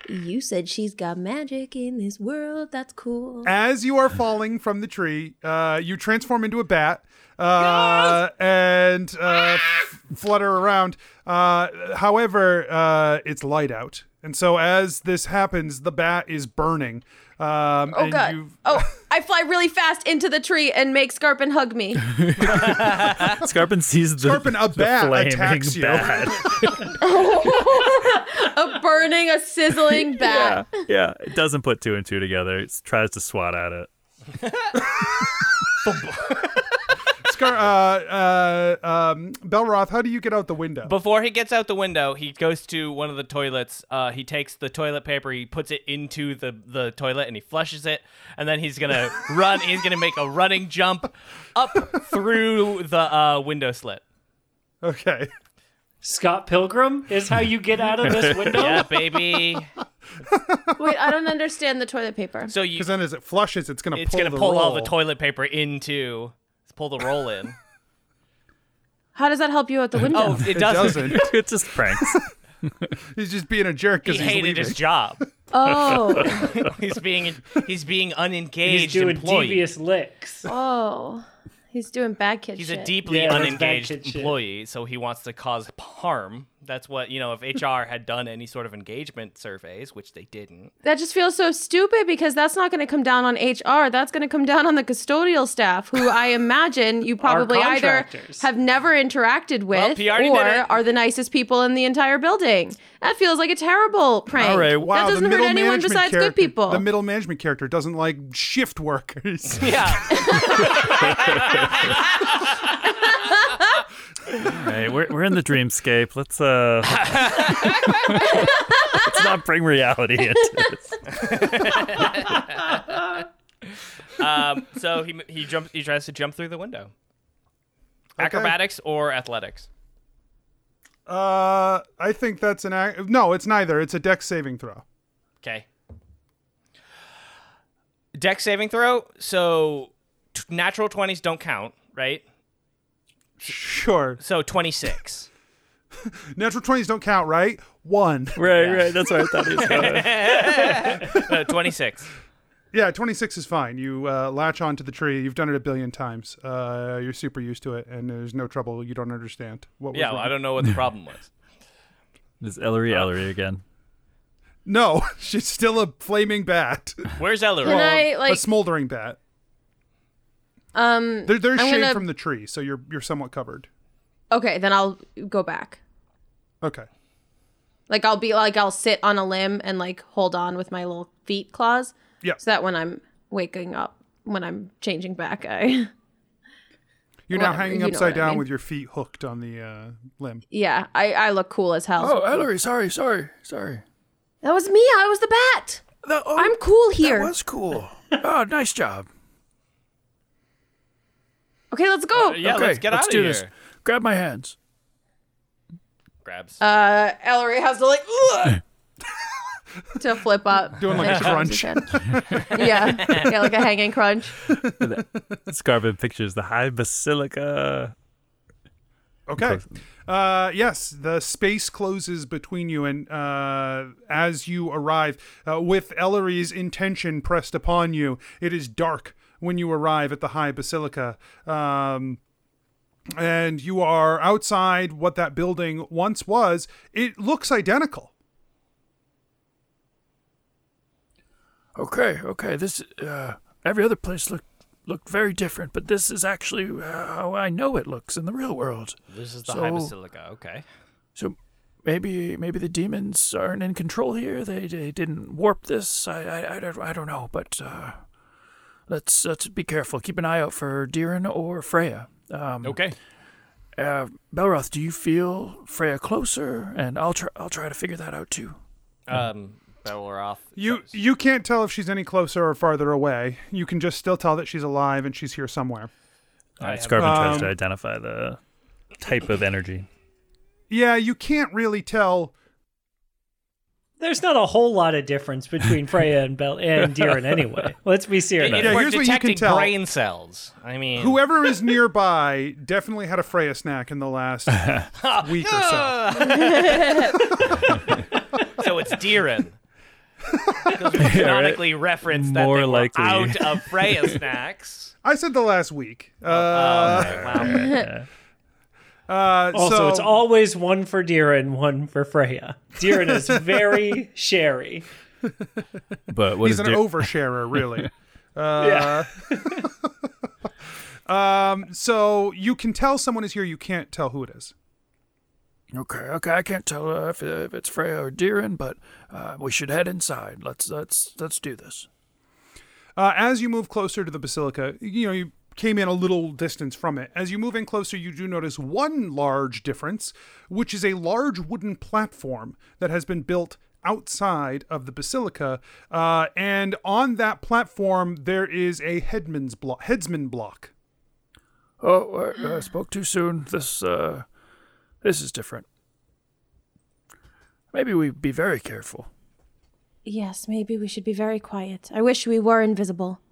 You said she's got magic in this world. That's cool.
as you are falling from the tree, uh, you transform into a bat uh, and uh, f- flutter around. Uh, however, uh, it's light out. And so as this happens, the bat is burning. Um,
Oh
and
god.
you
Oh, I fly really fast into the tree and make Scarpin hug me.
Scarpin sees the,
Scarpin, a
the
bat
flaming
attacks you.
bat.
a burning, a sizzling bat.
yeah, yeah. It doesn't put two and two together. It tries to swat at it.
Scar, uh, uh, um, Belroth, how do you get out the window?
Before he gets out the window, he goes to one of the toilets. Uh, he takes the toilet paper, he puts it into the, the toilet, and he flushes it. And then he's gonna run. He's gonna make a running jump up through the uh, window slit.
okay.
Scott Pilgrim is how you get out of this window.
Yeah, baby.
Wait, I don't understand the toilet paper.
So you,
Because then as it flushes, it's going to
it's
pull
gonna
the
pull all the toilet paper into, pull the roll in.
How does that help you out the oh, window?
Oh, it
It
doesn't.
doesn't.
It's just pranks.
he's just being a jerk
He
because he's
hated
leaving.
his job.
Oh,
He's being he's being unengaged He's
doing
employee.
devious licks.
oh, he's doing bad kid
He's
shit.
a deeply
Yeah, that's bad
unengaged
kid shit.
employee, so he wants to cause harm That's what you know. If HR had done any sort of engagement surveys, which they didn't,
That just feels so stupid because that's not going to come down on HR. That's going to come down on the custodial staff, who I imagine you probably either have never interacted
Well,
with
P already
or are the nicest people in the entire building. That feels like a terrible prank.
All right,
Wow,
that
the
doesn't hurt
middle
anyone
management
besides
character,
good people.
The middle management character doesn't like shift workers.
yeah,
All right, we're we're in the dreamscape. Let's uh, let's not bring reality into this.
um, so he he jumps. He tries to jump through the window. Acrobatics or athletics?
Uh, I think that's an ac- no. It's neither. It's a dex saving throw.
Okay. Dex saving throw. So t- natural twenties don't count, right?
Sure.
So twenty six.
Natural twenties don't count, right? One.
Right, right. That's what I thought he was going.
uh, twenty six.
Yeah, twenty six is fine. You uh, latch onto the tree. You've done it a billion times. Uh, you're super used to it, and there's no trouble. You don't understand what. Was
Yeah, well, I don't know what the problem was.
Is Ellery Ellery again?
No, she's still a flaming bat.
Where's Ellery?
Can I
a
like
smoldering bat.
Um
There, there's
I'm
shade
gonna-
from the tree, so you're you're somewhat covered.
Okay, then I'll go back.
Okay.
Like I'll be like I'll sit on a limb and like hold on with my little feet claws.
Yeah.
So that when I'm waking up, when I'm changing back, I
You're now hanging
you
upside
what I
down
mean.
with your feet hooked on the uh, limb.
yeah, I I look cool as hell.
Oh, Ellery, sorry, sorry, sorry.
That was me. I was the bat.
That, oh,
I'm cool here.
That was cool. oh, nice job.
Okay, let's go.
yeah,
okay,
let's get
let's
out
do
of
this.
here.
Grab my hands.
Grabs.
Uh, Ellery has to like to flip up,
Doing like a
she grabs his hand. yeah, yeah, like a hanging crunch.
Scarpin pictures the High Basilica.
Okay. Uh, yes, the space closes between you, and uh, as you arrive, uh, with Ellery's intention pressed upon you, it is dark when you arrive at the High Basilica. Um, and you are outside what that building once was. It looks identical.
Okay, okay. This uh, every other place looked looked very different, but this is actually how I know it looks in the real world.
this is the
so-
High Basilica. Okay.
So maybe maybe the demons aren't in control here. They they didn't warp this. I I, I, don't, I don't know, but uh, let's let's be careful. Keep an eye out for Diran or Freya. Um,
Okay.
uh, Belroth, do you feel Freya closer? And I'll try I'll try to figure that out too.
Um, Belroth.
You you can't tell if she's any closer or farther away. You can just still tell that she's alive and she's here somewhere.
All right,
have-
Scarpin tries
Um,
to identify the type of energy.
Yeah, you can't really tell.
There's not a whole lot of difference between Freya and Bel and Diran anyway. Let's be serious.
Yeah,
We're
here's what you can
detecting
tell.
brain cells. I mean,
Whoever is nearby definitely had a Freya snack in the last week or so.
so it's Diran. Because we canonically referenced that
More
they were
likely.
out of Freya snacks.
I said the last week. Uh,
Oh, okay, wow.
Uh,
Also,
so,
it's always one for Diran, one for Freya. Diran is very sherry.
But what
he's an
Dir-
oversharer, really.
Yeah.
Um, so you can tell someone is here. You can't tell who it is.
Okay, okay. I can't tell uh, if, if it's Freya or Diran, but uh, we should head inside. Let's let's let's do this.
Uh, as you move closer to the basilica, you know you came in a little distance from it. As you move in closer, you do notice one large difference, which is a large wooden platform that has been built outside of the basilica. Uh, and on that platform, there is a headman's block. Headsman block.
Oh, I, I spoke too soon. This uh, this is different. Maybe we be very careful.
Yes, maybe we should be very quiet. I wish we were invisible.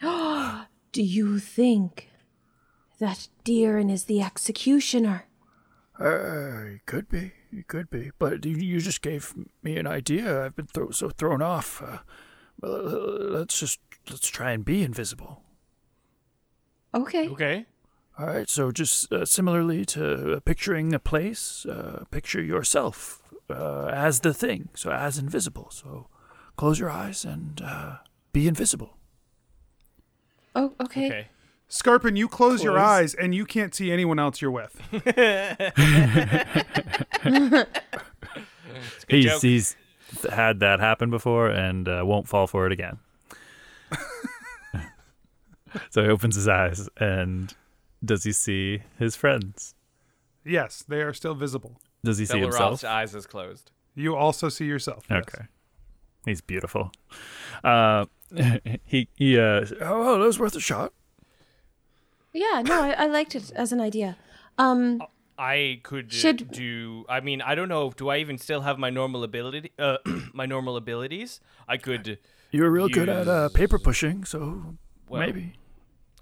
Do you think that Deeren is the executioner?
Uh, it could be, it could be. But you, you just gave me an idea. I've been thro- so thrown off. Uh, well, uh, let's just let's try and be invisible.
Okay.
Okay.
All right, so just uh, similarly to uh, picturing a place, uh, picture yourself uh, as the thing, so as invisible. So close your eyes and uh, be invisible.
Oh, okay.
Okay.
Scarpin, you close, your eyes and you can't see anyone else you're with.
He's,
joke.
he's had that happen before and uh, won't fall for it again. so he opens his eyes and does he see his friends?
yes, they are still visible.
Does he see
Belroth's
himself?
eyes is closed.
You also see yourself. yes.
Okay. He's beautiful. Uh, he he uh,
Oh, well, that was worth a shot.
Yeah, no, I, I liked it as an idea. Um,
I could
Should-
do. I mean, I don't know. Do I even still have my normal ability? Uh, my normal abilities. I could.
You were real good at uh, paper pushing, so
Well,
maybe.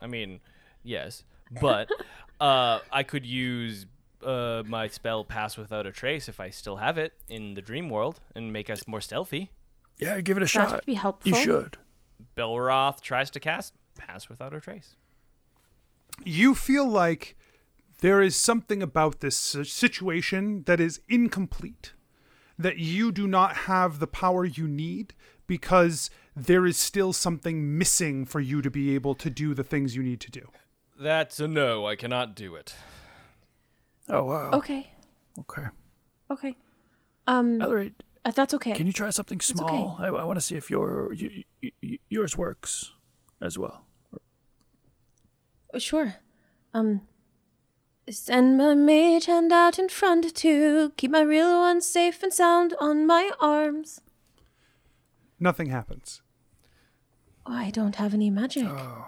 I mean, yes, but uh, I could use uh, my spell Pass Without a Trace if I still have it in the dream world and make us more stealthy.
Yeah, give it a
that
shot.
be helpful.
You should.
Belroth tries to cast Pass Without a Trace.
You feel like there is something about this situation that is incomplete, that you do not have the power you need because there is still something missing for you to be able to do the things you need to do.
That's a no. I cannot do it.
Oh, wow.
Okay,
Okay.
okay. Um,
Ellery,
uh, that's okay.
can you try something
okay.
small? I, I want to see if your y- y- y- yours works as well.
Uh, Sure. Um, send my mage hand out in front to keep my real one safe and sound on my arms.
Nothing happens.
Oh, I don't have any magic. Oh.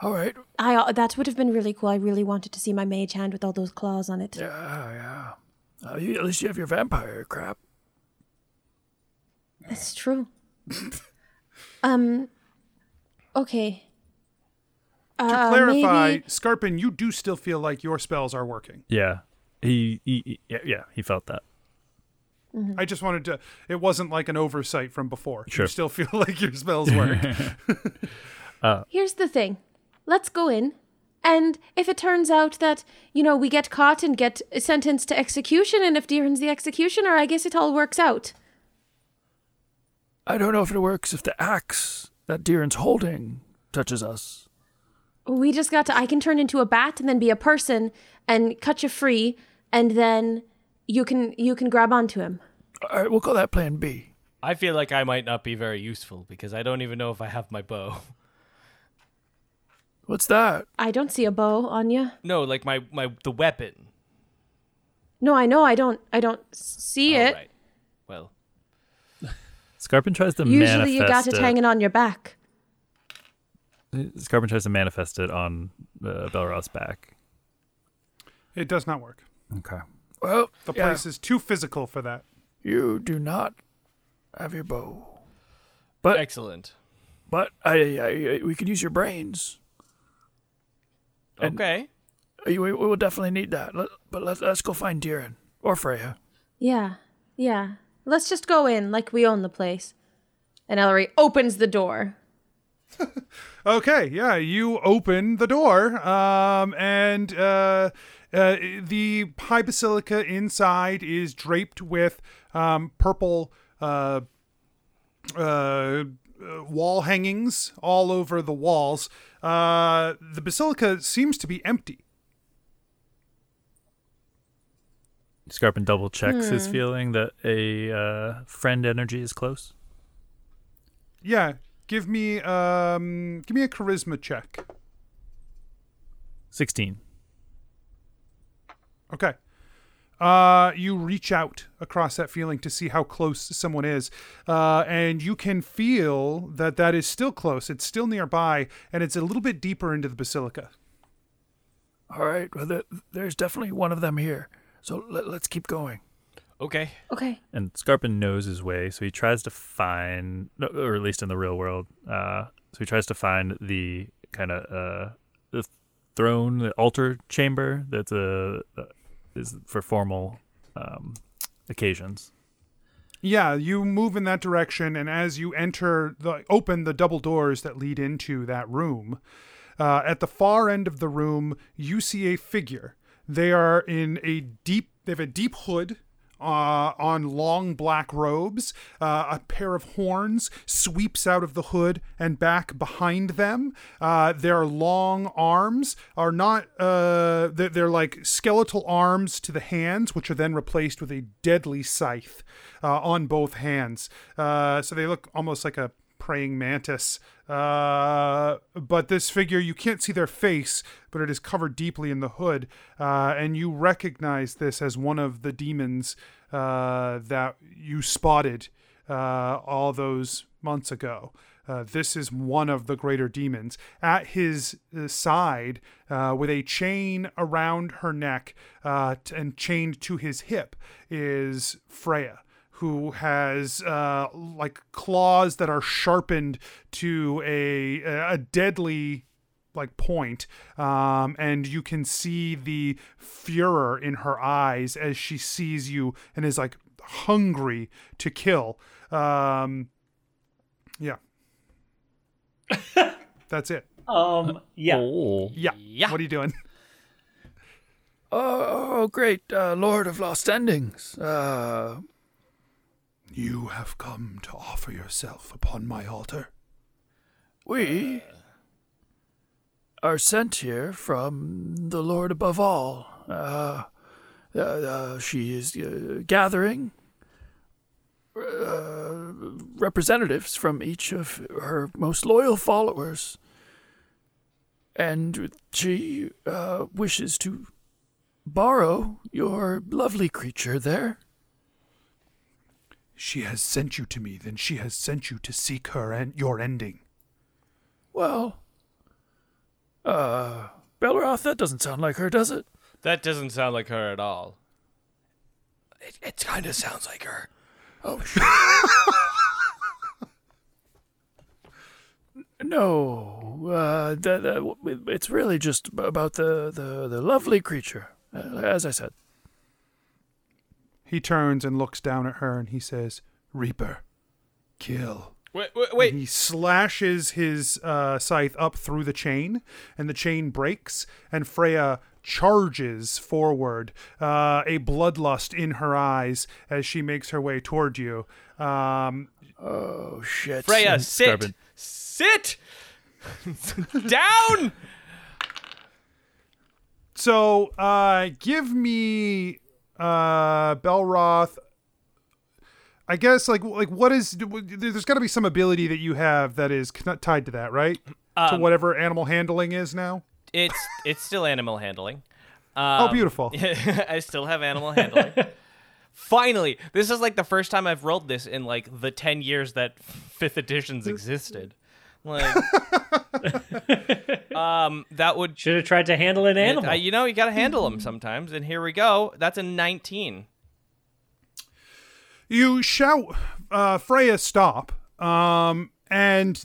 All right.
I uh, that would have been really cool. I really wanted to see my mage hand with all those claws on it.
Yeah, yeah. Uh, you, at least you have your vampire crap.
That's true. um. Okay.
To
Uh,
clarify,
maybe-
Scarpin, you do still feel like your spells are working.
yeah he, he, he yeah, yeah he felt that.
I just wanted to. It wasn't like an oversight from before.
Sure.
You still feel like your spells work.
Here's the thing. Let's go in. And if it turns out that, you know, we get caught and get sentenced to execution, and if Deeran's the executioner, I guess it all works out.
I don't know if it works if the axe that Deeran's holding touches us.
We just got to. I can turn into a bat and then be a person and cut you free, and then you can you can grab onto him.
All right, we'll call that Plan B.
I feel like I might not be very useful because I don't even know if I have my bow.
What's that?
I don't see a bow on you.
No, like my my the weapon.
No, I know. I don't. I don't see
Oh,
it.
right. Well,
Scarpin tries to
Usually, you got it
it.
hanging on your back.
Scarpin tries to manifest it on uh, Belroth's back.
it does not work.
Okay.
Well,
The
yeah,
place is too physical for that.
you do not have your bow. But
excellent.
but I, I, I we could use your brains. And-
Okay.
We, we will definitely need that. Let, but let's let's go find Deeran or Freya.
Yeah, yeah. Let's just go in like we own the place. And Ellery opens the door.
Okay, yeah, you open the door, um, and uh, uh, the high basilica inside is draped with um, purple uh, uh, wall hangings all over the walls. Uh, the basilica seems to be empty.
Scarpin double checks
Hmm.
his feeling that a uh, friend energy is close.
Yeah, give me um, give me a charisma check.
16.
Okay. Uh, you reach out across that feeling to see how close someone is, uh, and you can feel that that is still close. It's still nearby, and it's a little bit deeper into the basilica.
All right. Well, there, there's definitely one of them here. So let, let's keep going.
Okay.
Okay.
And Scarpin knows his way, so he tries to find, or at least in the real world, uh, so he tries to find the kind of uh, the throne, the altar chamber that's a uh, is for formal um, occasions.
Yeah, you move in that direction, and as you enter the open the double doors that lead into that room, Uh, at the far end of the room, you see a figure. They are in a deep. They have a deep hood uh, on long black robes. Uh, a pair of horns sweeps out of the hood and back behind them. Uh, their long arms are not, uh, they're, they're like skeletal arms to the hands, which are then replaced with a deadly scythe uh, on both hands. Uh, so they look almost like a praying mantis. Uh, but this figure, you can't see their face, but it is covered deeply in the hood. Uh, and you recognize this as one of the demons uh, that you spotted uh, all those months ago. Uh, this is one of the greater demons. At his uh, side, with a chain around her neck t- and chained to his hip, is Freya who has uh, like claws that are sharpened to a a deadly like point um, and you can see the furor in her eyes as she sees you and is like hungry to kill um, yeah that's it
Um, yeah.
Oh.
yeah
Yeah.
what are you doing
Oh, great, uh, Lord of Lost Endings. Uh,
you have come to offer yourself upon my altar
we are sent here from the Lord above all. Uh, uh, uh, she is uh, gathering uh, representatives from each of her most loyal followers, and she uh, wishes to borrow your lovely creature there.
She has sent you to me then she has sent you to seek her and your ending
Well, uh, Belroth, that doesn't sound like her, does it?
That doesn't sound like her at all.
It, it kind of sounds like her. Oh, shit. no, uh, the, the, it's really just about the, the, the lovely creature, uh, as I said.
He turns and looks down at her and he says, Reaper, kill.
Wait, wait,
And
wait.
he slashes his uh, scythe up through the chain, and the chain breaks, and Freya charges forward, uh, a bloodlust in her eyes as she makes her way toward you. Um,
Oh, shit.
Freya, sit.
Carbon.
Sit. Down.
so uh, give me uh, Belroth. I guess like like what is there's got to be some ability that you have that is tied to that, right? to
Um,
whatever animal handling is now.
It's it's still animal handling.
Oh,
Um,
beautiful.
I still have animal handling. Finally, this is like the first time I've rolled this in like the 10 years that fifth editions existed. Like um that would
Should have tried to handle an animal.
uh, you know, you got to handle them sometimes and here we go. That's a 19.
You shout, uh, Freya, stop. Um, and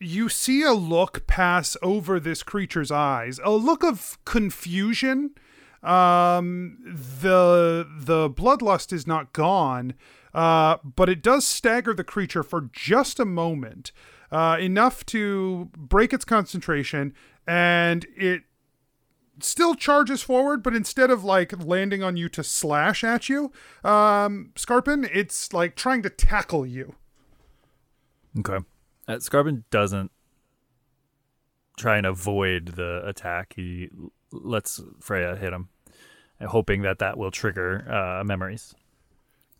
you see a look pass over this creature's eyes, a look of confusion. Um, the the bloodlust is not gone, uh, but it does stagger the creature for just a moment, uh, enough to break its concentration, and it still charges forward, but instead of like landing on you to slash at you, um, Scarpin, it's like trying to tackle you.
Okay. Uh, Scarpin doesn't try and avoid the attack. He lets Freya hit him, uh, hoping that that will trigger uh, memories.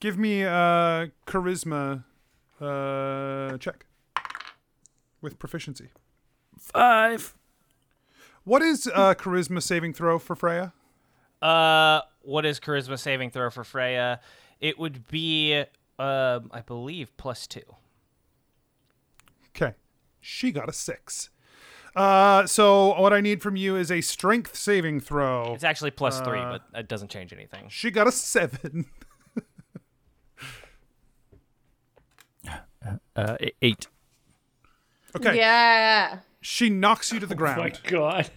Give me a charisma uh, check with proficiency.
Five.
What is uh, charisma saving throw for Freya?
Uh what is charisma saving throw for Freya? It would be um I believe plus 2.
Okay, she got a six. Uh, so what I need from you is a strength saving throw.
It's actually plus 3, but it doesn't change anything.
She got a seven.
Uh, e- eight.
Okay,
Yeah.
she knocks you to the ground.
oh my god.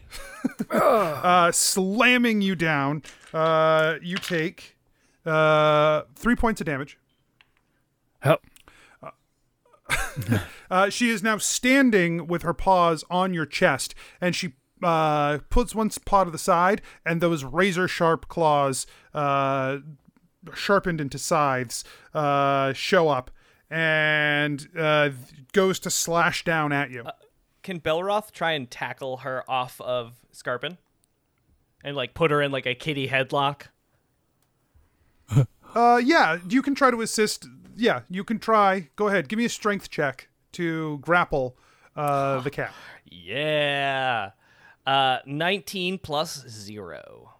uh, slamming you down. Uh, you take uh, three points of damage.
Help.
uh, she is now standing with her paws on your chest, and she uh, puts one paw to the side, and those razor sharp claws, uh, sharpened into scythes, uh, show up and uh, goes to slash down at you.
Can Belroth try and tackle her off of Scarpin? And like put her in like a kitty headlock?
Uh, yeah, you can try to assist. Yeah, you can try. Go ahead. Give me a strength check to grapple uh, the cat.
Yeah. Uh, 19 plus 0.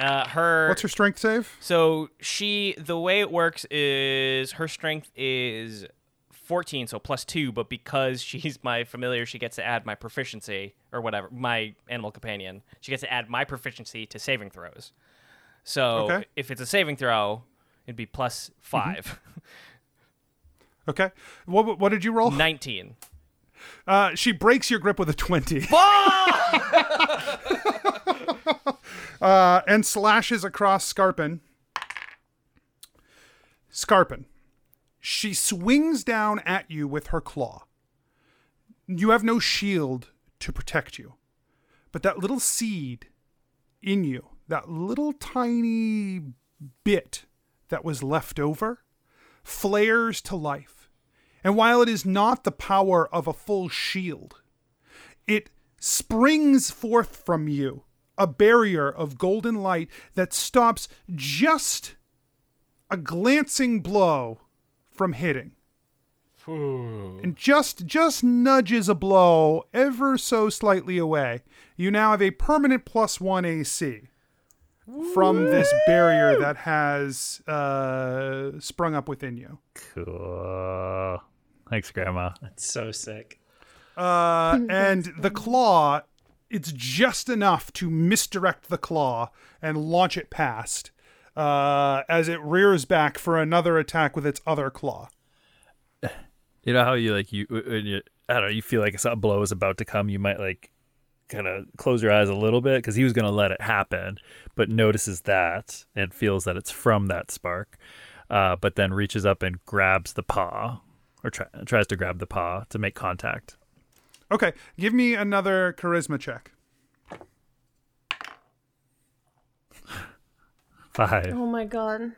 Uh, her
What's her strength save?
So she, the way it works is her strength is 14, so plus two, but because she's my familiar, she gets to add my proficiency or whatever, my animal companion. She gets to add my proficiency to saving throws. So
Okay.
if it's a saving throw, it'd be plus 5.
Okay. What what did you roll?
19.
Uh, she breaks your grip with a twenty. uh, and slashes across Scarpin. Scarpin. She swings down at you with her claw. You have no shield to protect you. But that little seed in you, that little tiny bit that was left over, flares to life. And while it is not the power of a full shield, it springs forth from you a barrier of golden light that stops just a glancing blow from hitting and just just nudges a blow ever so slightly away you now have a permanent plus one ac from this barrier that has uh, sprung up within you
Cool. Thanks, Grandma.
That's so sick.
Uh, and the claw, it's just enough to misdirect the claw and launch it past uh, as it rears back for another attack with its other claw.
You know how you like you you I don't know you feel like a blow is about to come. You might like kind of close your eyes a little bit because he was going to let it happen, but notices that and feels that it's from that spark. Uh, but then reaches up and grabs the paw or tries to grab the paw to make contact.
Okay, give me another charisma check.
Five.
Oh my god.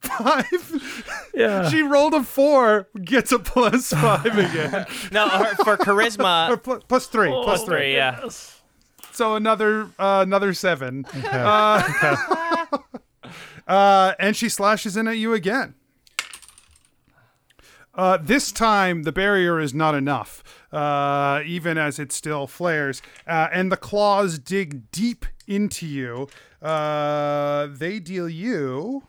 Five.
Yeah.
she rolled a four, gets a plus five again.
No, her, for
or
charisma,
pl- plus three. plus
plus
three.
three, yeah.
So another uh, another seven. Uh, uh, and she slashes in at you again. Uh, this time, the barrier is not enough, uh, even as it still flares. Uh, and the claws dig deep into you. Uh, they deal you.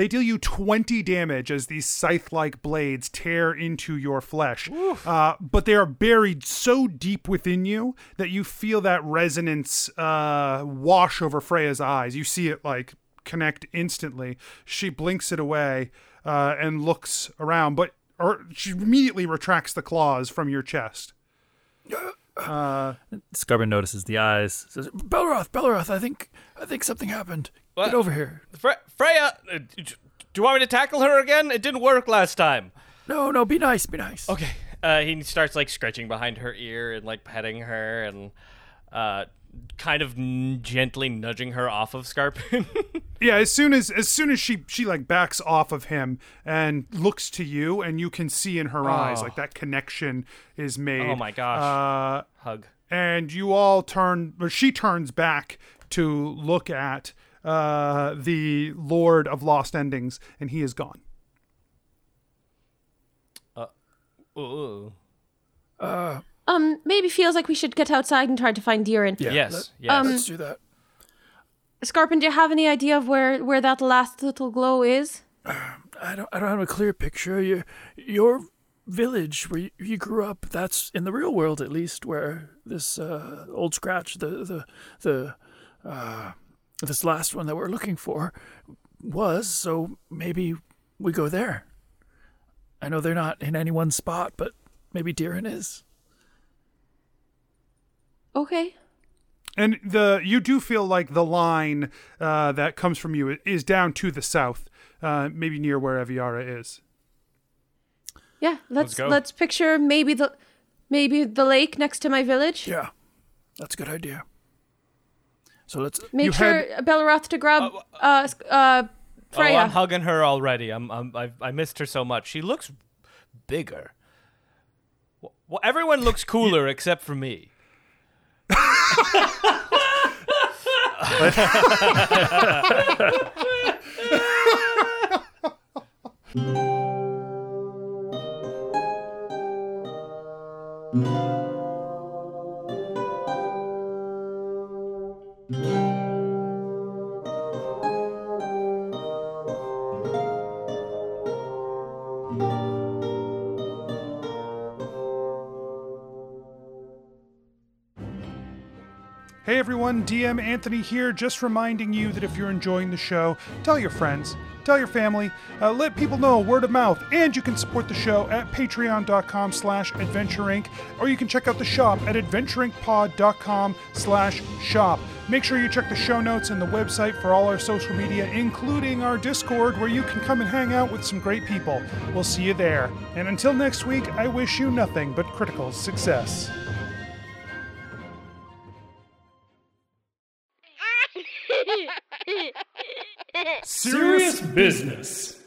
They deal you 20 damage as these scythe like blades tear into your flesh. Uh, but they are buried so deep within you that you feel that resonance uh, wash over Freya's eyes. You see it like connect instantly. She blinks it away uh, and looks around, but or she immediately retracts the claws from your chest.
Scarpin notices the eyes.
Says, Belroth, Belroth, I think I think something happened.
What?
Get over here.
Fre- Freya, uh, do you want me to tackle her again? It didn't work last time.
No, no, be nice, be nice.
Okay. Uh, he starts like scratching behind her ear and like petting her and uh, kind of n- gently nudging her off of Scarpin.
Yeah, as soon as as soon as she she like backs off of him and looks to you, and you can see in her eyes
Oh.
like that connection is made.
Oh my gosh.
Uh,
Hug.
and you all turn, or she turns back to look at uh, the Lord of Lost Endings, and he is gone.
Uh, ooh.
Uh, um, maybe feels like we should get outside and try to find Diran.
Yeah,
yes.
let-
yes.
Um,
Let's do that.
Scarpin, do you have any idea of where where that last little glow is?
I don't I don't have a clear picture. Your your village where you, you grew up, that's in the real world at least, where this uh, old scratch, the the the uh, this last one that we're looking for was. So maybe we go there. I know they're not in any one spot, but maybe Diran is.
Okay.
And the you do feel like the line uh, that comes from you is down to the south, uh, maybe near where Eviara is.
Yeah, let's
go.
let's picture maybe the maybe the lake next to my village.
Yeah, that's a good idea. So let's.
Make
You
sure Belroth to grab uh s- uh
Oh, I'm hugging her already. I'm, I'm I, I missed her so much. She looks bigger. Well, well everyone looks cooler except for me.
DM Anthony here, just reminding you that if you're enjoying the show, tell your friends, tell your family, uh, let people know word of mouth, and you can support the show at patreon.com slash adventureinc, or you can check out the shop at adventureincpod.com slash shop. Make sure you check the show notes and the website for all our social media, including our Discord, where you can come and hang out with some great people. We'll see you there. And until next week, I wish you nothing but critical success.
Business.